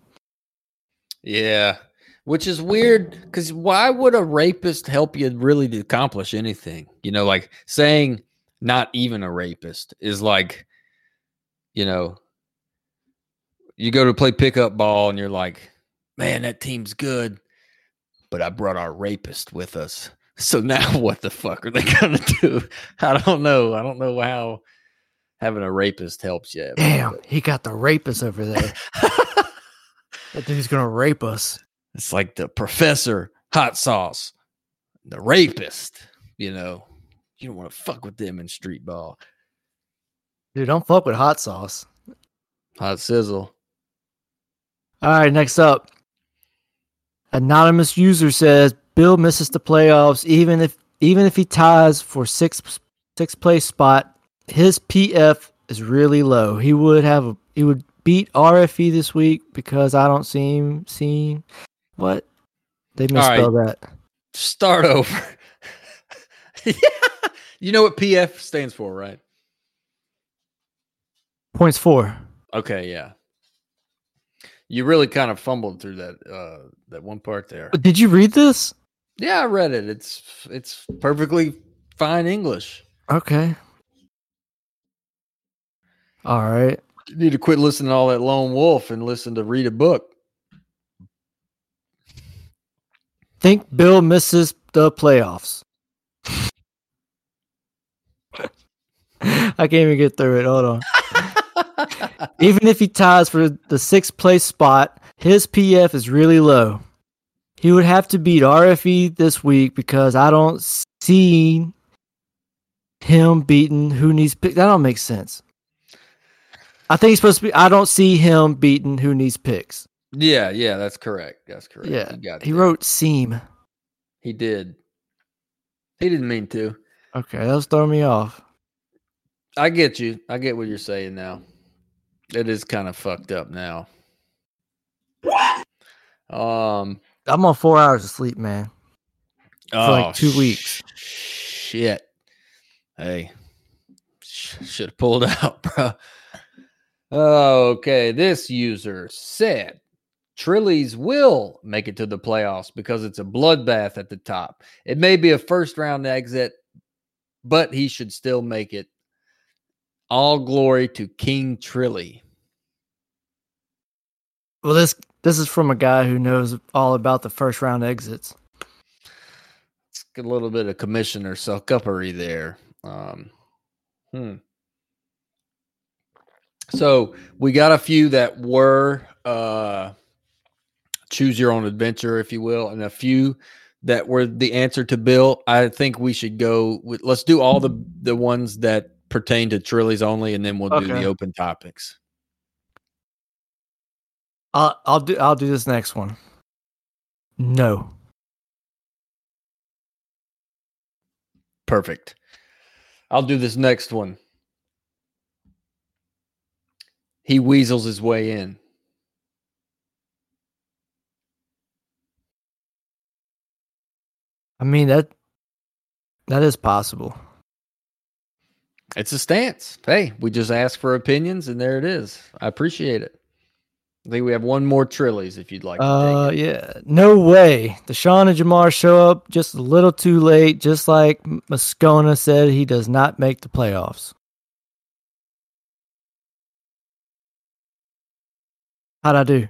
Yeah. Which is weird because why would a rapist help you really to accomplish anything? You know, like saying not even a rapist is like, you know, you go to play pickup ball and you're like, man, that team's good, but I brought our rapist with us. So now what the fuck are they going to do? I don't know. I don't know how having a rapist helps you.
Damn, he got the rapist over there. that dude's gonna rape us.
It's like the professor, hot sauce, the rapist. You know, you don't want to fuck with them in street ball.
Dude, don't fuck with hot sauce.
Hot sizzle.
All right, next up. Anonymous user says Bill misses the playoffs even if even if he ties for sixth sixth place spot. His PF is really low. He would have a he would beat RFE this week because I don't see him seeing what they
All right.
misspelled that.
Start over. yeah. You know what PF stands for, right?
Points four.
Okay, yeah. You really kind of fumbled through that uh that one part there.
But Did you read this?
Yeah, I read it. It's it's perfectly fine English.
Okay. All right.
You need to quit listening to all that lone wolf and listen to read a book.
Think Bill misses the playoffs. I can't even get through it. Hold on. even if he ties for the sixth place spot, his PF is really low. He would have to beat RFE this week because I don't see him beating who needs pick. That don't make sense. I think he's supposed to be. I don't see him beating who needs picks.
Yeah, yeah, that's correct. That's correct.
Yeah, he
that.
wrote seam.
He did. He didn't mean to.
Okay, that was throwing me off.
I get you. I get what you're saying now. It is kind of fucked up now. Um
I'm on four hours of sleep, man. For like two weeks.
Shit. Hey, should have pulled out, bro. Okay, this user said Trillies will make it to the playoffs because it's a bloodbath at the top. It may be a first round exit, but he should still make it. All glory to King Trilly.
Well, this this is from a guy who knows all about the first round exits.
Get a little bit of commissioner suckupery there. Um, hmm. So we got a few that were uh, choose your own adventure, if you will, and a few that were the answer to Bill. I think we should go with let's do all the the ones that pertain to Trillies only, and then we'll do the open topics.
I'll I'll do I'll do this next one. No.
Perfect. I'll do this next one. He weasels his way in.
I mean that that is possible.
It's a stance. Hey, we just asked for opinions, and there it is. I appreciate it. I think we have one more Trillies if you'd like to
Uh
take it.
yeah. No way. Deshaun and Ja'Marr show up just a little too late, just like Moscona said he does not make the playoffs. How'd I do?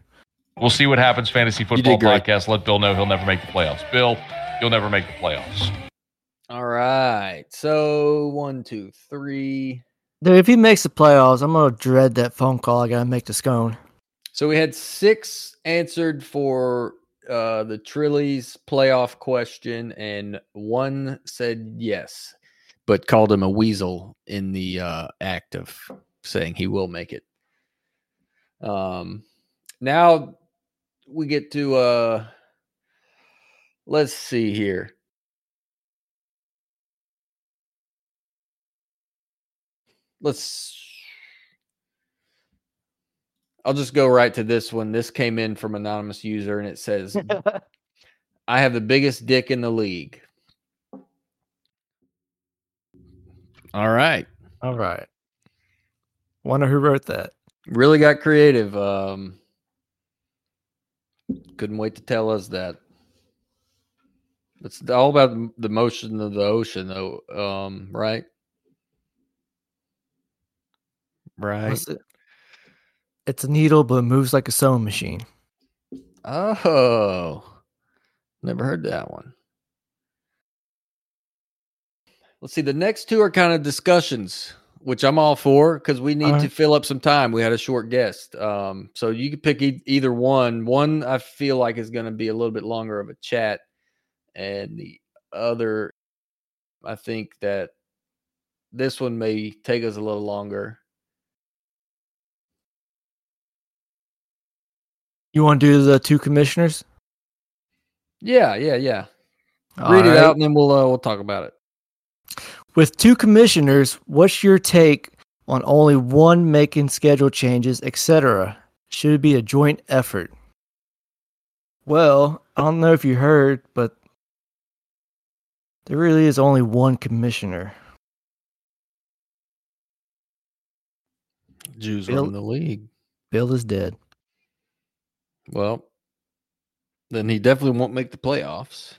We'll see what happens. Fantasy football podcast. Let Bill know he'll never make the playoffs. Bill, you'll never make the playoffs.
All right. So one, two, three.
Dude, if he makes the playoffs, I'm gonna dread that phone call I gotta make to Scone.
So we had six answered for uh, the Trillies playoff question, and one said yes, but called him a weasel in the uh, act of saying he will make it. Um, now we get to uh, let's see here. Let's I'll just go right to this one. This came in from anonymous user and it says I have the biggest dick in the league. All right.
All right. Wonder who wrote that.
Really got creative. Um couldn't wait to tell us that. It's all about the- the motion of the ocean though, um, right? Right.
It? It's a needle, but it moves like a sewing machine.
Oh, never heard that one. Let's see. The next two are kind of discussions, which I'm all for because we need
All
to fill up some time. We had a short guest, um, so you can pick e- either one. One I feel like is going to be a little bit longer of a chat, and the other, I think that this one may take us a little longer.
You want to do the two commissioners?
Yeah, yeah, yeah.
All
Read it out, and then we'll uh, we'll talk about it.
With two commissioners, what's your take on only one making schedule changes, etc.? Should it be a joint effort? Well, I don't know if you heard, but there really is only one commissioner.
Jews
Bill-
run the league.
Bill is dead.
Well, then he definitely won't make the playoffs.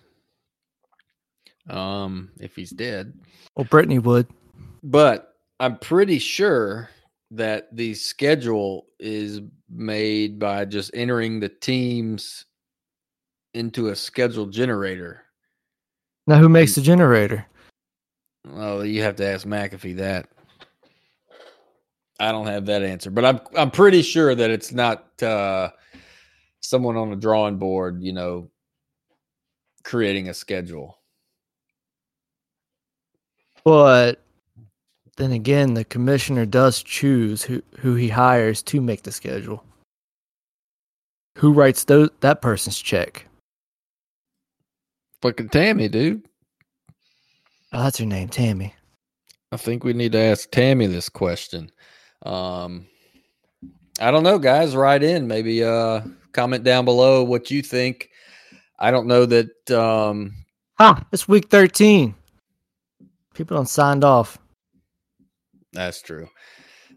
Um, if he's dead.
Well, Brittany would.
But I'm pretty sure that the schedule is made by just entering the teams into a schedule generator.
Now, who makes the generator?
Well, you have to ask McAfee that. I don't have that answer, but I'm I'm pretty sure that it's not uh, someone on a drawing board, you know, creating a schedule.
But then again, the commissioner does choose who, who he hires to make the schedule. Who writes those, that person's check?
Fucking Tammy, dude.
Oh, that's her name, Tammy.
I think we need to ask Tammy this question. Um, I don't know, guys. Write in, maybe uh, comment down below what you think. I don't know that. Um,
Ah, it's week 13. People don't signed off.
that's true.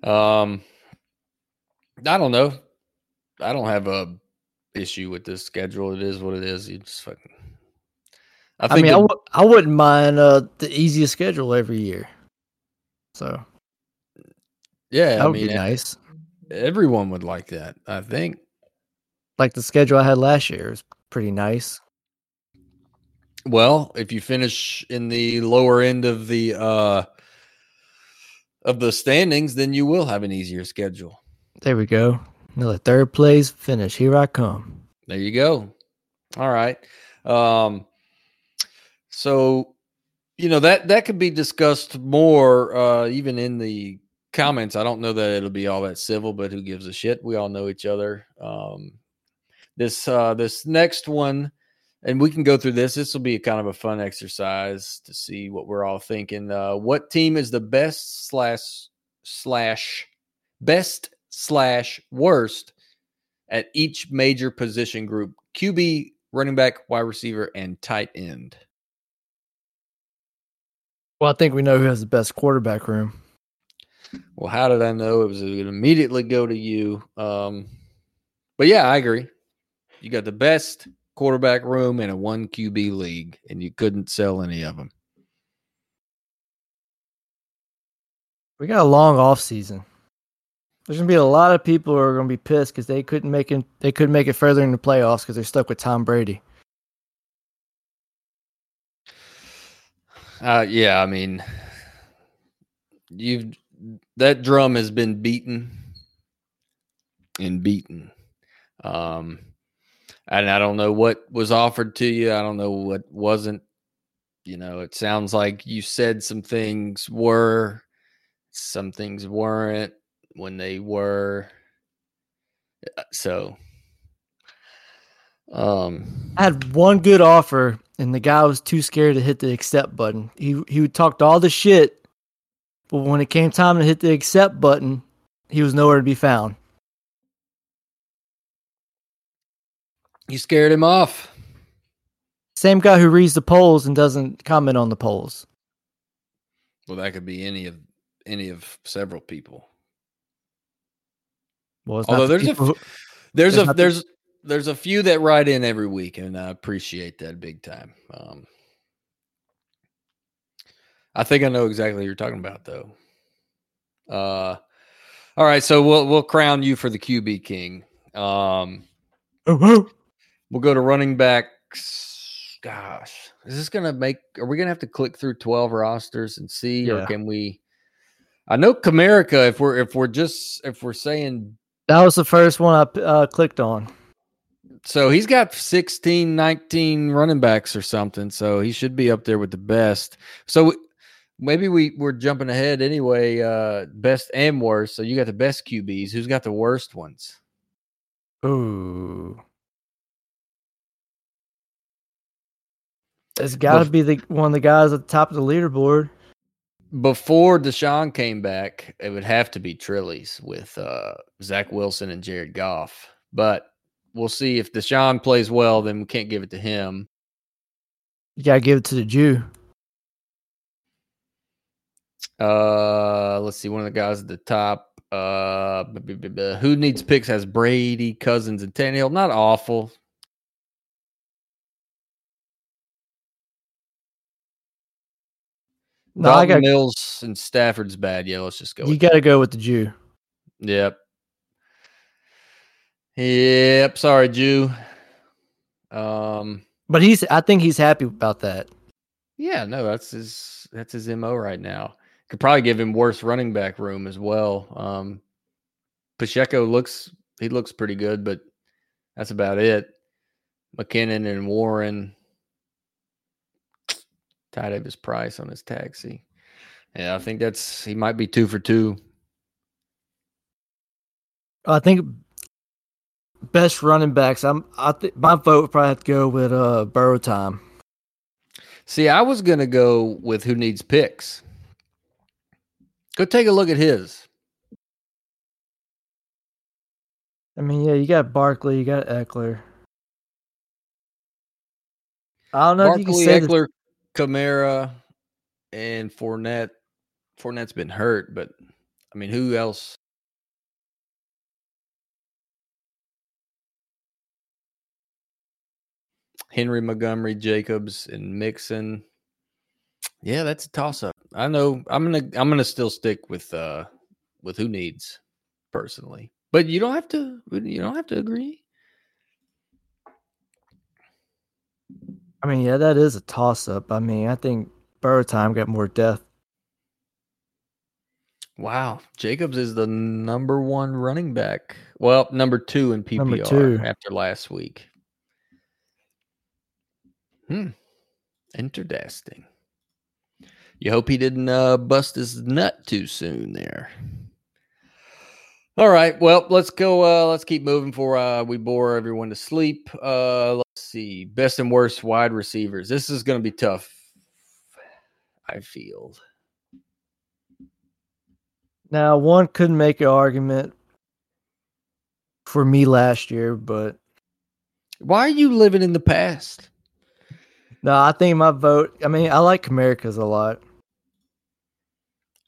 Um, I don't know. I don't have a issue with this schedule. It is what it is. You just fucking. I
I,
think.
mean, I w- I wouldn't mind uh, the easiest schedule every year. So
yeah,
that
I
would
mean,
be nice.
everyone would like that. I think.
Like the schedule I had last year was pretty nice.
Well, if you finish in the lower end of the uh of the standings, then you will have an easier schedule.
There we go. Another third place finish. Here I come.
There you go. All right. Um so you know that that could be discussed more uh even in the comments. I don't know that it'll be all that civil, but who gives a shit? We all know each other. Um this uh this next one and we can go through this. This will be kind of a fun exercise to see what we're all thinking. Uh, what team is the best slash slash best slash worst at each major position group? QB, running back, wide receiver, and tight end.
Well, I think we know who has the best quarterback room.
Well, how did I know it was going to immediately go to you? Um, but yeah, I agree. You got the best quarterback room in a one QB league, and you couldn't sell any of them.
We got a long off season. There's gonna be a lot of people who are gonna be pissed because they couldn't make it. They couldn't make it further in the playoffs because they're stuck with Tom Brady.
Uh, yeah, I mean, you've that drum has been beaten and beaten. Um, and I don't know what was offered to you. I don't know what wasn't. You know, it sounds like you said some things were, some things weren't when they were. Uh, So, um,
I had one good offer, and the guy was too scared to hit the accept button. He he talked all the shit, but when it came time to hit the accept button, he was nowhere to be found.
You scared him off.
Same guy who reads the polls and doesn't comment on the polls.
Well, that could be any of any of several people.
Well, it's not
Although
the
there's a
who-
there's
There's
a
not the-
there's there's a few that write in every week, and I appreciate that big time. Um, I think I know exactly what you're talking about, though. Uh, all right, so we'll we'll crown you for the QB king. Um, we'll go to running backs. Gosh, is this gonna make? Are we gonna have to click through twelve rosters and see, or can we? I know Comerica. If we're if we're just if we're saying
that was the first one I uh, clicked on.
So he's got 16, 19 running backs or something. So he should be up there with the best. So maybe we, we're jumping ahead anyway. Uh, best and worst. So you got the best QBs. Who's got the worst ones?
Ooh. It's got to be the one of the guys at the top of the leaderboard.
Before Deshaun came back, it would have to be Trillies with uh, Zach Wilson and Jared Goff. But we'll see if Deshaun plays well, then we can't give it to him.
You got to give it to the Jew.
Uh, let's see. One of the guys at the top. Uh, who needs picks has Brady, Cousins, and Tannehill. Not awful.
No, I got
Mills and Stafford's bad. Yeah, let's just go.
you. Got to go with the Jew.
Yep. Yep. Sorry, Jew. Um.
But he's. I think he's happy about that.
Yeah. No, that's his. That's his mo right now. Could probably give him worse running back room as well. Um. Pacheco looks. He looks pretty good, but that's about it. McKinnon and Warren. Ty his Price on his taxi. Yeah, I think that's he might be two for two.
I think best running backs. I'm. I think my vote would probably have to go with uh Burrow time.
See, I was gonna go with who needs picks. Go take a look at his.
I mean, yeah, you got Barkley, you got Ekeler. I don't know if you can
Barkley,
say
Ekeler, Kamara, and Fournette. Fournette's been hurt, but I mean, who else? Henry Montgomery, Jacobs, and Mixon. Yeah, that's a toss up. I know. I'm gonna. I'm gonna still stick with uh with who needs personally, but you don't have to. You don't have to agree.
I mean, yeah, that is a toss up. I mean, I think Burrow time got more depth.
Wow, Jacobs is the number one running back. Well, number two in PPR
two.
after last week. Hmm, interesting. You hope he didn't uh, bust his nut too soon there. All right, well, let's go. Uh, let's keep moving before uh, we bore everyone to sleep. Uh, let's see, best and worst wide receivers. This is going to be tough. I feel.
Now, one could make an argument for me last year, but
Why are you living in the past?
no, I think my vote. I mean, I like America's a lot.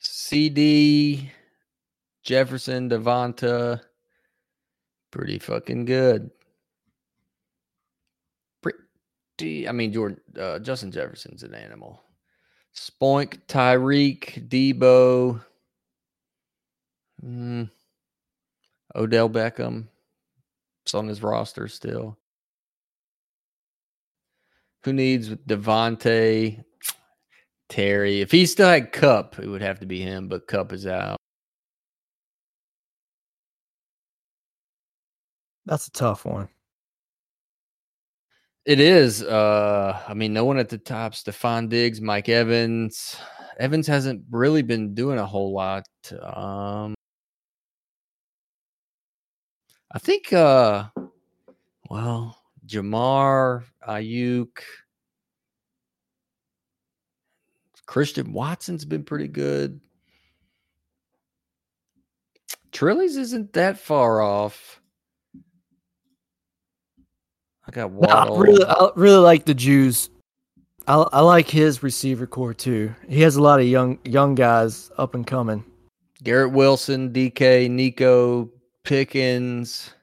CD, Jefferson, Devonta, pretty fucking good. Pretty, I mean, Jordan, uh, Justin Jefferson's an animal. Spoink, Tyreek, Deebo, mm, Odell Beckham. It's on his roster still. Who needs Devontae? Terry. If he still had Kupp, it would have to be him, but Kupp is out.
That's a tough one.
It is. Uh I mean, no one at the top. Stefon Diggs, Mike Evans. Evans hasn't really been doing a whole lot. Um I think uh well, Ja'Marr, Aiyuk, Christian Watson's been pretty good. Trillies isn't that far off. I got
No, I really, I really like the Jews. I, I like his receiver core too. He has a lot of young young guys up and coming.
Garrett Wilson, DK, Nico, Pickens.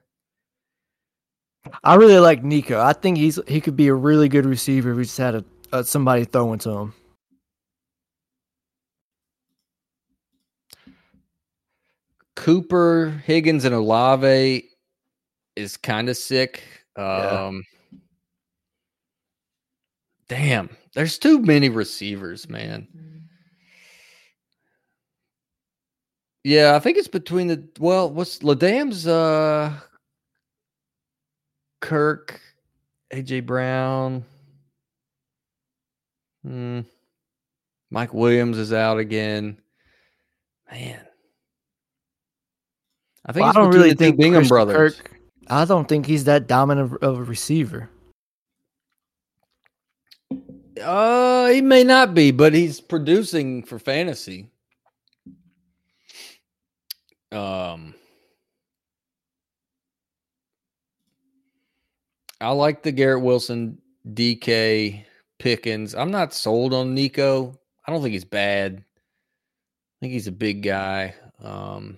I really like Nico. I think he's he could be a really good receiver if we just had a, uh somebody throwing to him.
Cooper, Higgins, and Olave is kind of sick.
Yeah.
Um, Damn, there's too many receivers, man. Yeah, I think it's between the well, what's Ladam's uh Kirk, AJ Brown. Hmm. Mike Williams is out again. Man. I think
Well, I don't really
the
think
Bingham
Christian
brothers.
Kirk- I don't think he's that dominant of a receiver.
Uh, he may not be, but he's producing for fantasy. Um, I like the Garrett Wilson, DK, Pickens. I'm not sold on Nico. I don't think he's bad. I think he's a big guy. Um,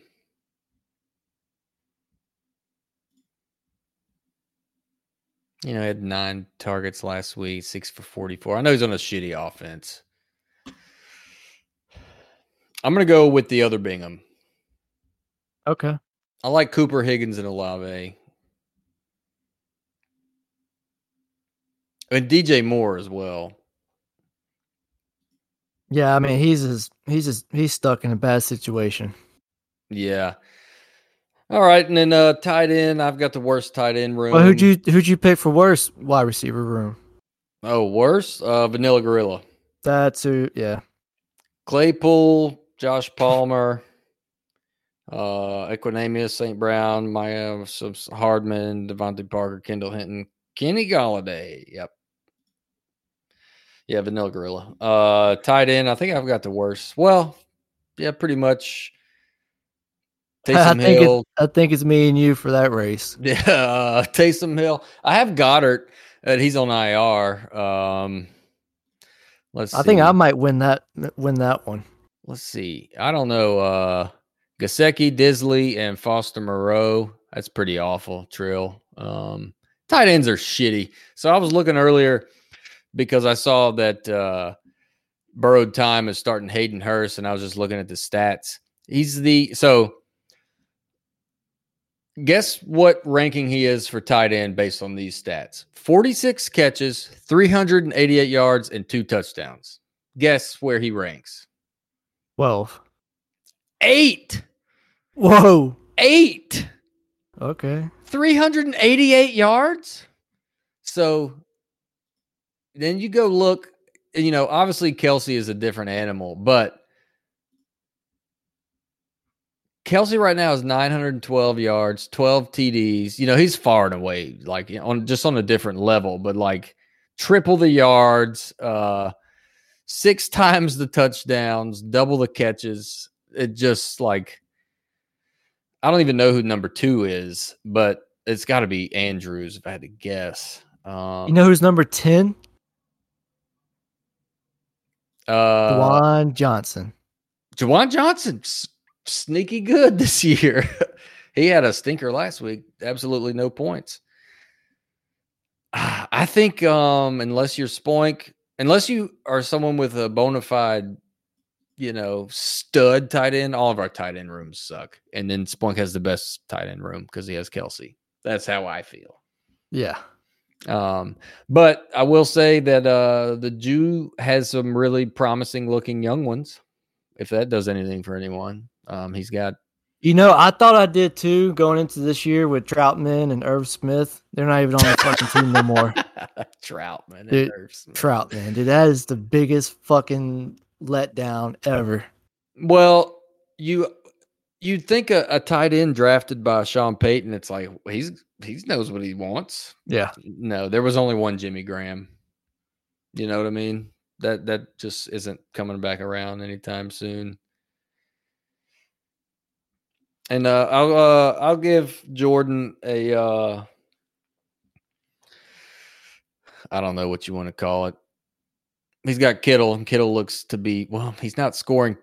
you know, he had nine targets last week, six for 44. I know he's on a shitty offense. I'm going to go with the other Bingham.
Okay.
I like Cooper Higgins and Olave. And DJ Moore as well.
Yeah, I mean he's just, he's just, he's stuck in a bad situation.
Yeah. All right, and then uh tight end, I've got the worst tight end room.
Well, who'd you who'd you pick for worst wide receiver room?
Oh, worse? Uh Vanilla Gorilla.
That's who. Yeah.
Claypool, Josh Palmer, uh Equanimeous, St. Brown, Maya Hardman, DeVante Parker, Kendall Hinton, Kenny Golladay. Yep. Yeah, Vanilla Gorilla. Uh tight end, I think I've got the worst. Well, yeah, pretty much.
I
Taysom
think
Hill.
it's, I think it's me and you for that race.
Yeah, uh, Taysom Hill. I have Goedert, and he's on IR. Um, let's.
I think. I might win that win that one.
Let's see. I don't know. Uh, Gesicki, Dissly, and Foster Moreau. That's pretty awful. Trill. Um, tight ends are shitty. So I was looking earlier because I saw that uh, Burrowed Time is starting Hayden Hurst, and I was just looking at the stats. He's the so guess what ranking he is for tight end based on these stats 46 catches, 388 yards, and two touchdowns. Guess where he ranks?
12.
Eight.
Whoa.
Eight.
Okay.
388 yards. So then you go look, you know, obviously Kelce is a different animal, but Kelce right now is 912 yards, 12 TDs. You know, he's far and away like on just on a different level, but like triple the yards, uh six times the touchdowns, double the catches. It just like I don't even know who number 2 is, but it's got to be Andrews if I had to guess. Um,
You know who's number 10?
uh,
Dwan Johnson.
Juwan Johnson, sneaky good this year. he had a stinker last week. Absolutely no points. Ah, I think um, unless you're Spoink, unless you are someone with a bona fide, you know, stud tight end, all of our tight end rooms suck. And then Spoink has the best tight end room because he has Kelce. That's how I feel.
Yeah.
Um, but I will say that uh, the Jew has some really promising looking young ones. If that does anything for anyone, um, he's got
You know, I thought I did too going into this year with Trautman and Irv Smith. They're not even on the fucking team no more.
Trautman. and Irv Smith.
Trautman, dude, that is the biggest fucking letdown ever.
Well, you you'd think a, a tight end drafted by Sean Payton, it's like he's he knows what he wants.
Yeah.
No, there was only one Jimmy Graham. You know what I mean? That that just isn't coming back around anytime soon. And uh, I'll uh, I'll give Jordan a uh, I don't know what you want to call it. He's got Kittle, and Kittle looks to be well. He's not scoring.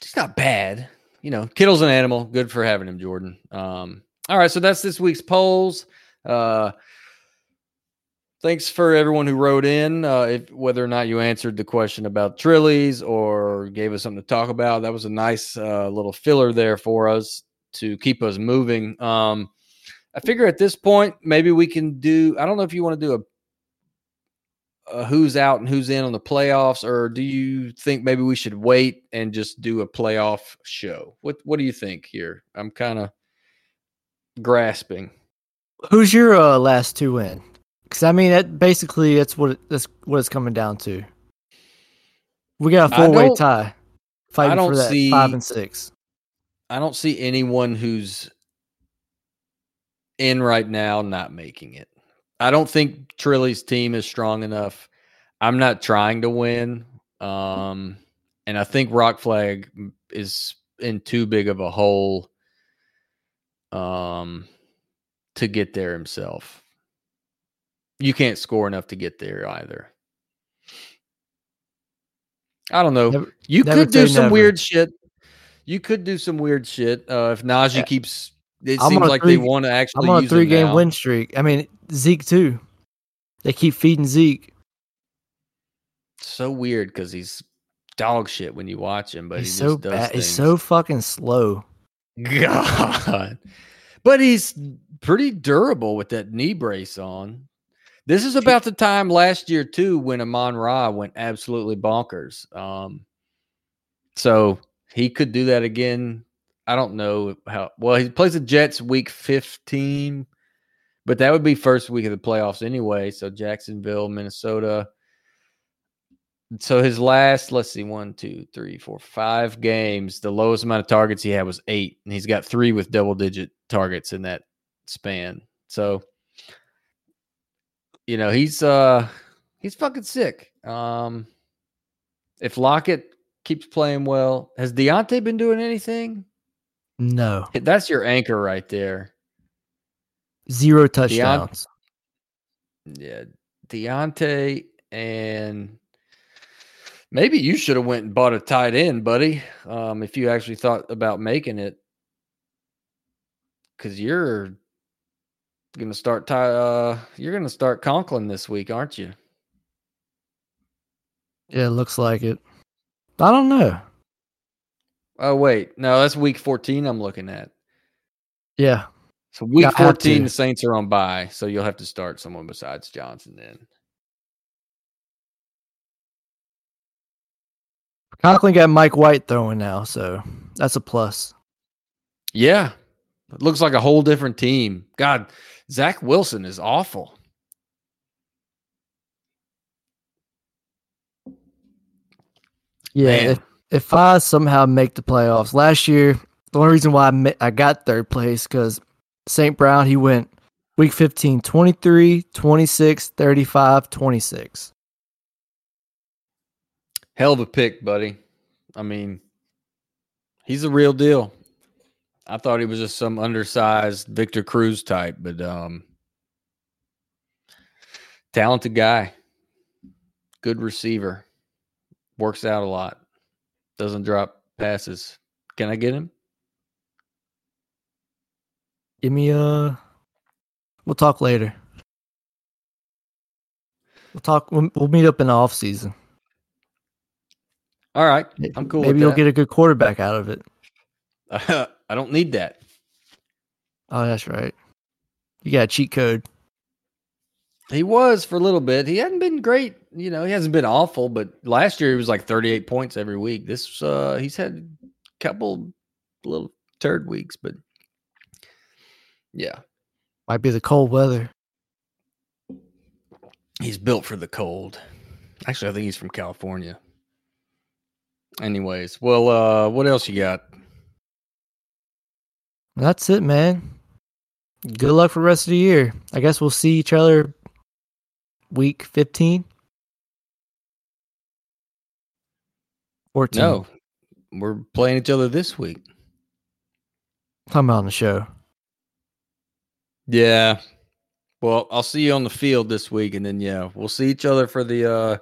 He's not bad. You know, Kittle's an animal. Good for having him, Jordan. Um, all right, so that's this week's polls. Uh, thanks for everyone who wrote in. Uh, if whether or not you answered the question about Trillies or gave us something to talk about, that was a nice uh, little filler there for us to keep us moving. Um, I figure at this point, maybe we can do. I don't know if you want to do a who's out and who's in on the playoffs, or do you think maybe we should wait and just do a playoff show? What What do you think here? I'm kind of grasping.
Who's your uh, last two in? Because I mean, that basically that's what it, that's what it's coming down to. We got a four way tie, fighting
don't
for that
see-
five and six.
I don't see anyone who's in right now not making it. I don't think Trilly's team is strong enough. I'm not trying to win. Um, and I think Rock Flag is in too big of a hole um, to get there himself. You can't score enough to get there either. I don't know.
Never-
you
never
could do some
never.
weird shit. You could do some weird shit. Uh, if Najee
Yeah.
keeps, it
I'm
seems like they want to actually.
I'm on a three game
now.
win streak. I mean, Zeke too. They keep feeding Zeke.
So weird because he's dog shit when you watch him, but
he's
he
so
just does
bad. He's so fucking slow.
God. But he's pretty durable with that knee brace on. This is about the time last year too when Amon Ra went absolutely bonkers. Um, so he could do that again. I don't know how well he plays the Jets week 15, but that would be first week of the playoffs anyway. So Jacksonville, Minnesota. So his last, let's see, one, two, three, four, five games. The lowest amount of targets he had was eight, and he's got three with double digit targets in that span. So, you know, he's uh he's fucking sick. Um if Lockett keeps playing well, has Deontay been doing anything?
No,
That's your anchor right there.
zero touchdowns.
Yeah, Deontay and maybe you should have went and bought a tight end, buddy. Um, if you actually thought about making it, because you're gonna start uh, you're gonna start Conklin this week, aren't you?
Yeah, it looks like it. I don't know.
Oh wait, no, that's week 14. I'm looking at.
Yeah,
So week
Yeah,
14, the Saints are on bye, so you'll have to start someone besides Johnson. So you'll have to start someone besides Johnson then.
Conklin got Mike White throwing now, so that's a plus.
Yeah. It looks like a whole different team. God, Zach Wilson is awful.
Yeah, if, if I somehow make the playoffs last year, the only reason why I, ma- I got third place because St. Brown, he went week 15, 23, 26, 35, 26.
Hell of a pick, buddy. I mean, he's the real deal. I thought he was just some undersized Victor Cruz type, but um talented guy. Good receiver. Works out a lot. Doesn't drop passes. Can I get him?
Give me a. We'll talk later. We'll talk. We'll, we'll meet up in the off season.
All right. I'm cool
Maybe you'll
that.
get a good quarterback out of it.
I don't need that.
Oh, that's right. You got a cheat code.
He was for a little bit. He hadn't been great. You know, he hasn't been awful, but last year he was like 38 points every week. This uh he's had a couple little turd weeks, but yeah,
Might be the cold weather.
he's built for the cold. Actually, I think he's from California. Anyways, well, uh what else you got?
That's it, man. Good luck for the rest of the year. I guess we'll see each other week 15. 14.
No. We're playing each other this week.
About on the show.
Yeah. Well, I'll see you on the field this week, and then yeah, we'll see each other for the. uh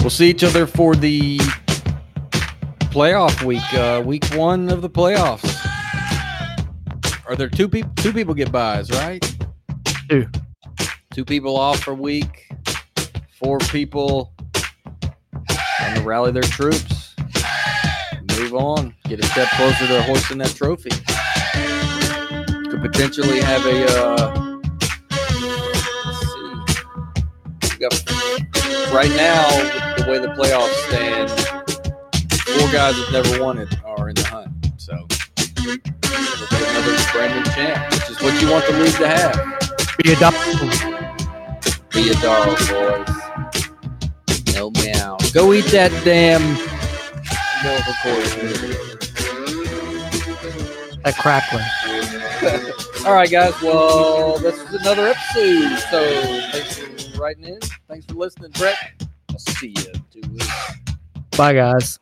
We'll see each other for the playoff week, uh week one of the playoffs. Are there two people? Two people get buys, right?
Two.
Two people off for week. Four people trying to rally their troops. Move on. Get a step closer to hoisting that trophy could potentially have a. Uh, let's see. Got, right now, the way the playoffs stand, guys that never won it are in the hunt. So, another brand new champ, which is what you want the league to have.
Be a dog.
Be a dog, boys. No meow. Go eat that damn milk, of.
That crackling.
All right, guys. Well, this is another episode. So thanks for writing in. Thanks for listening, Brett. I'll see you in two weeks.
Bye, guys.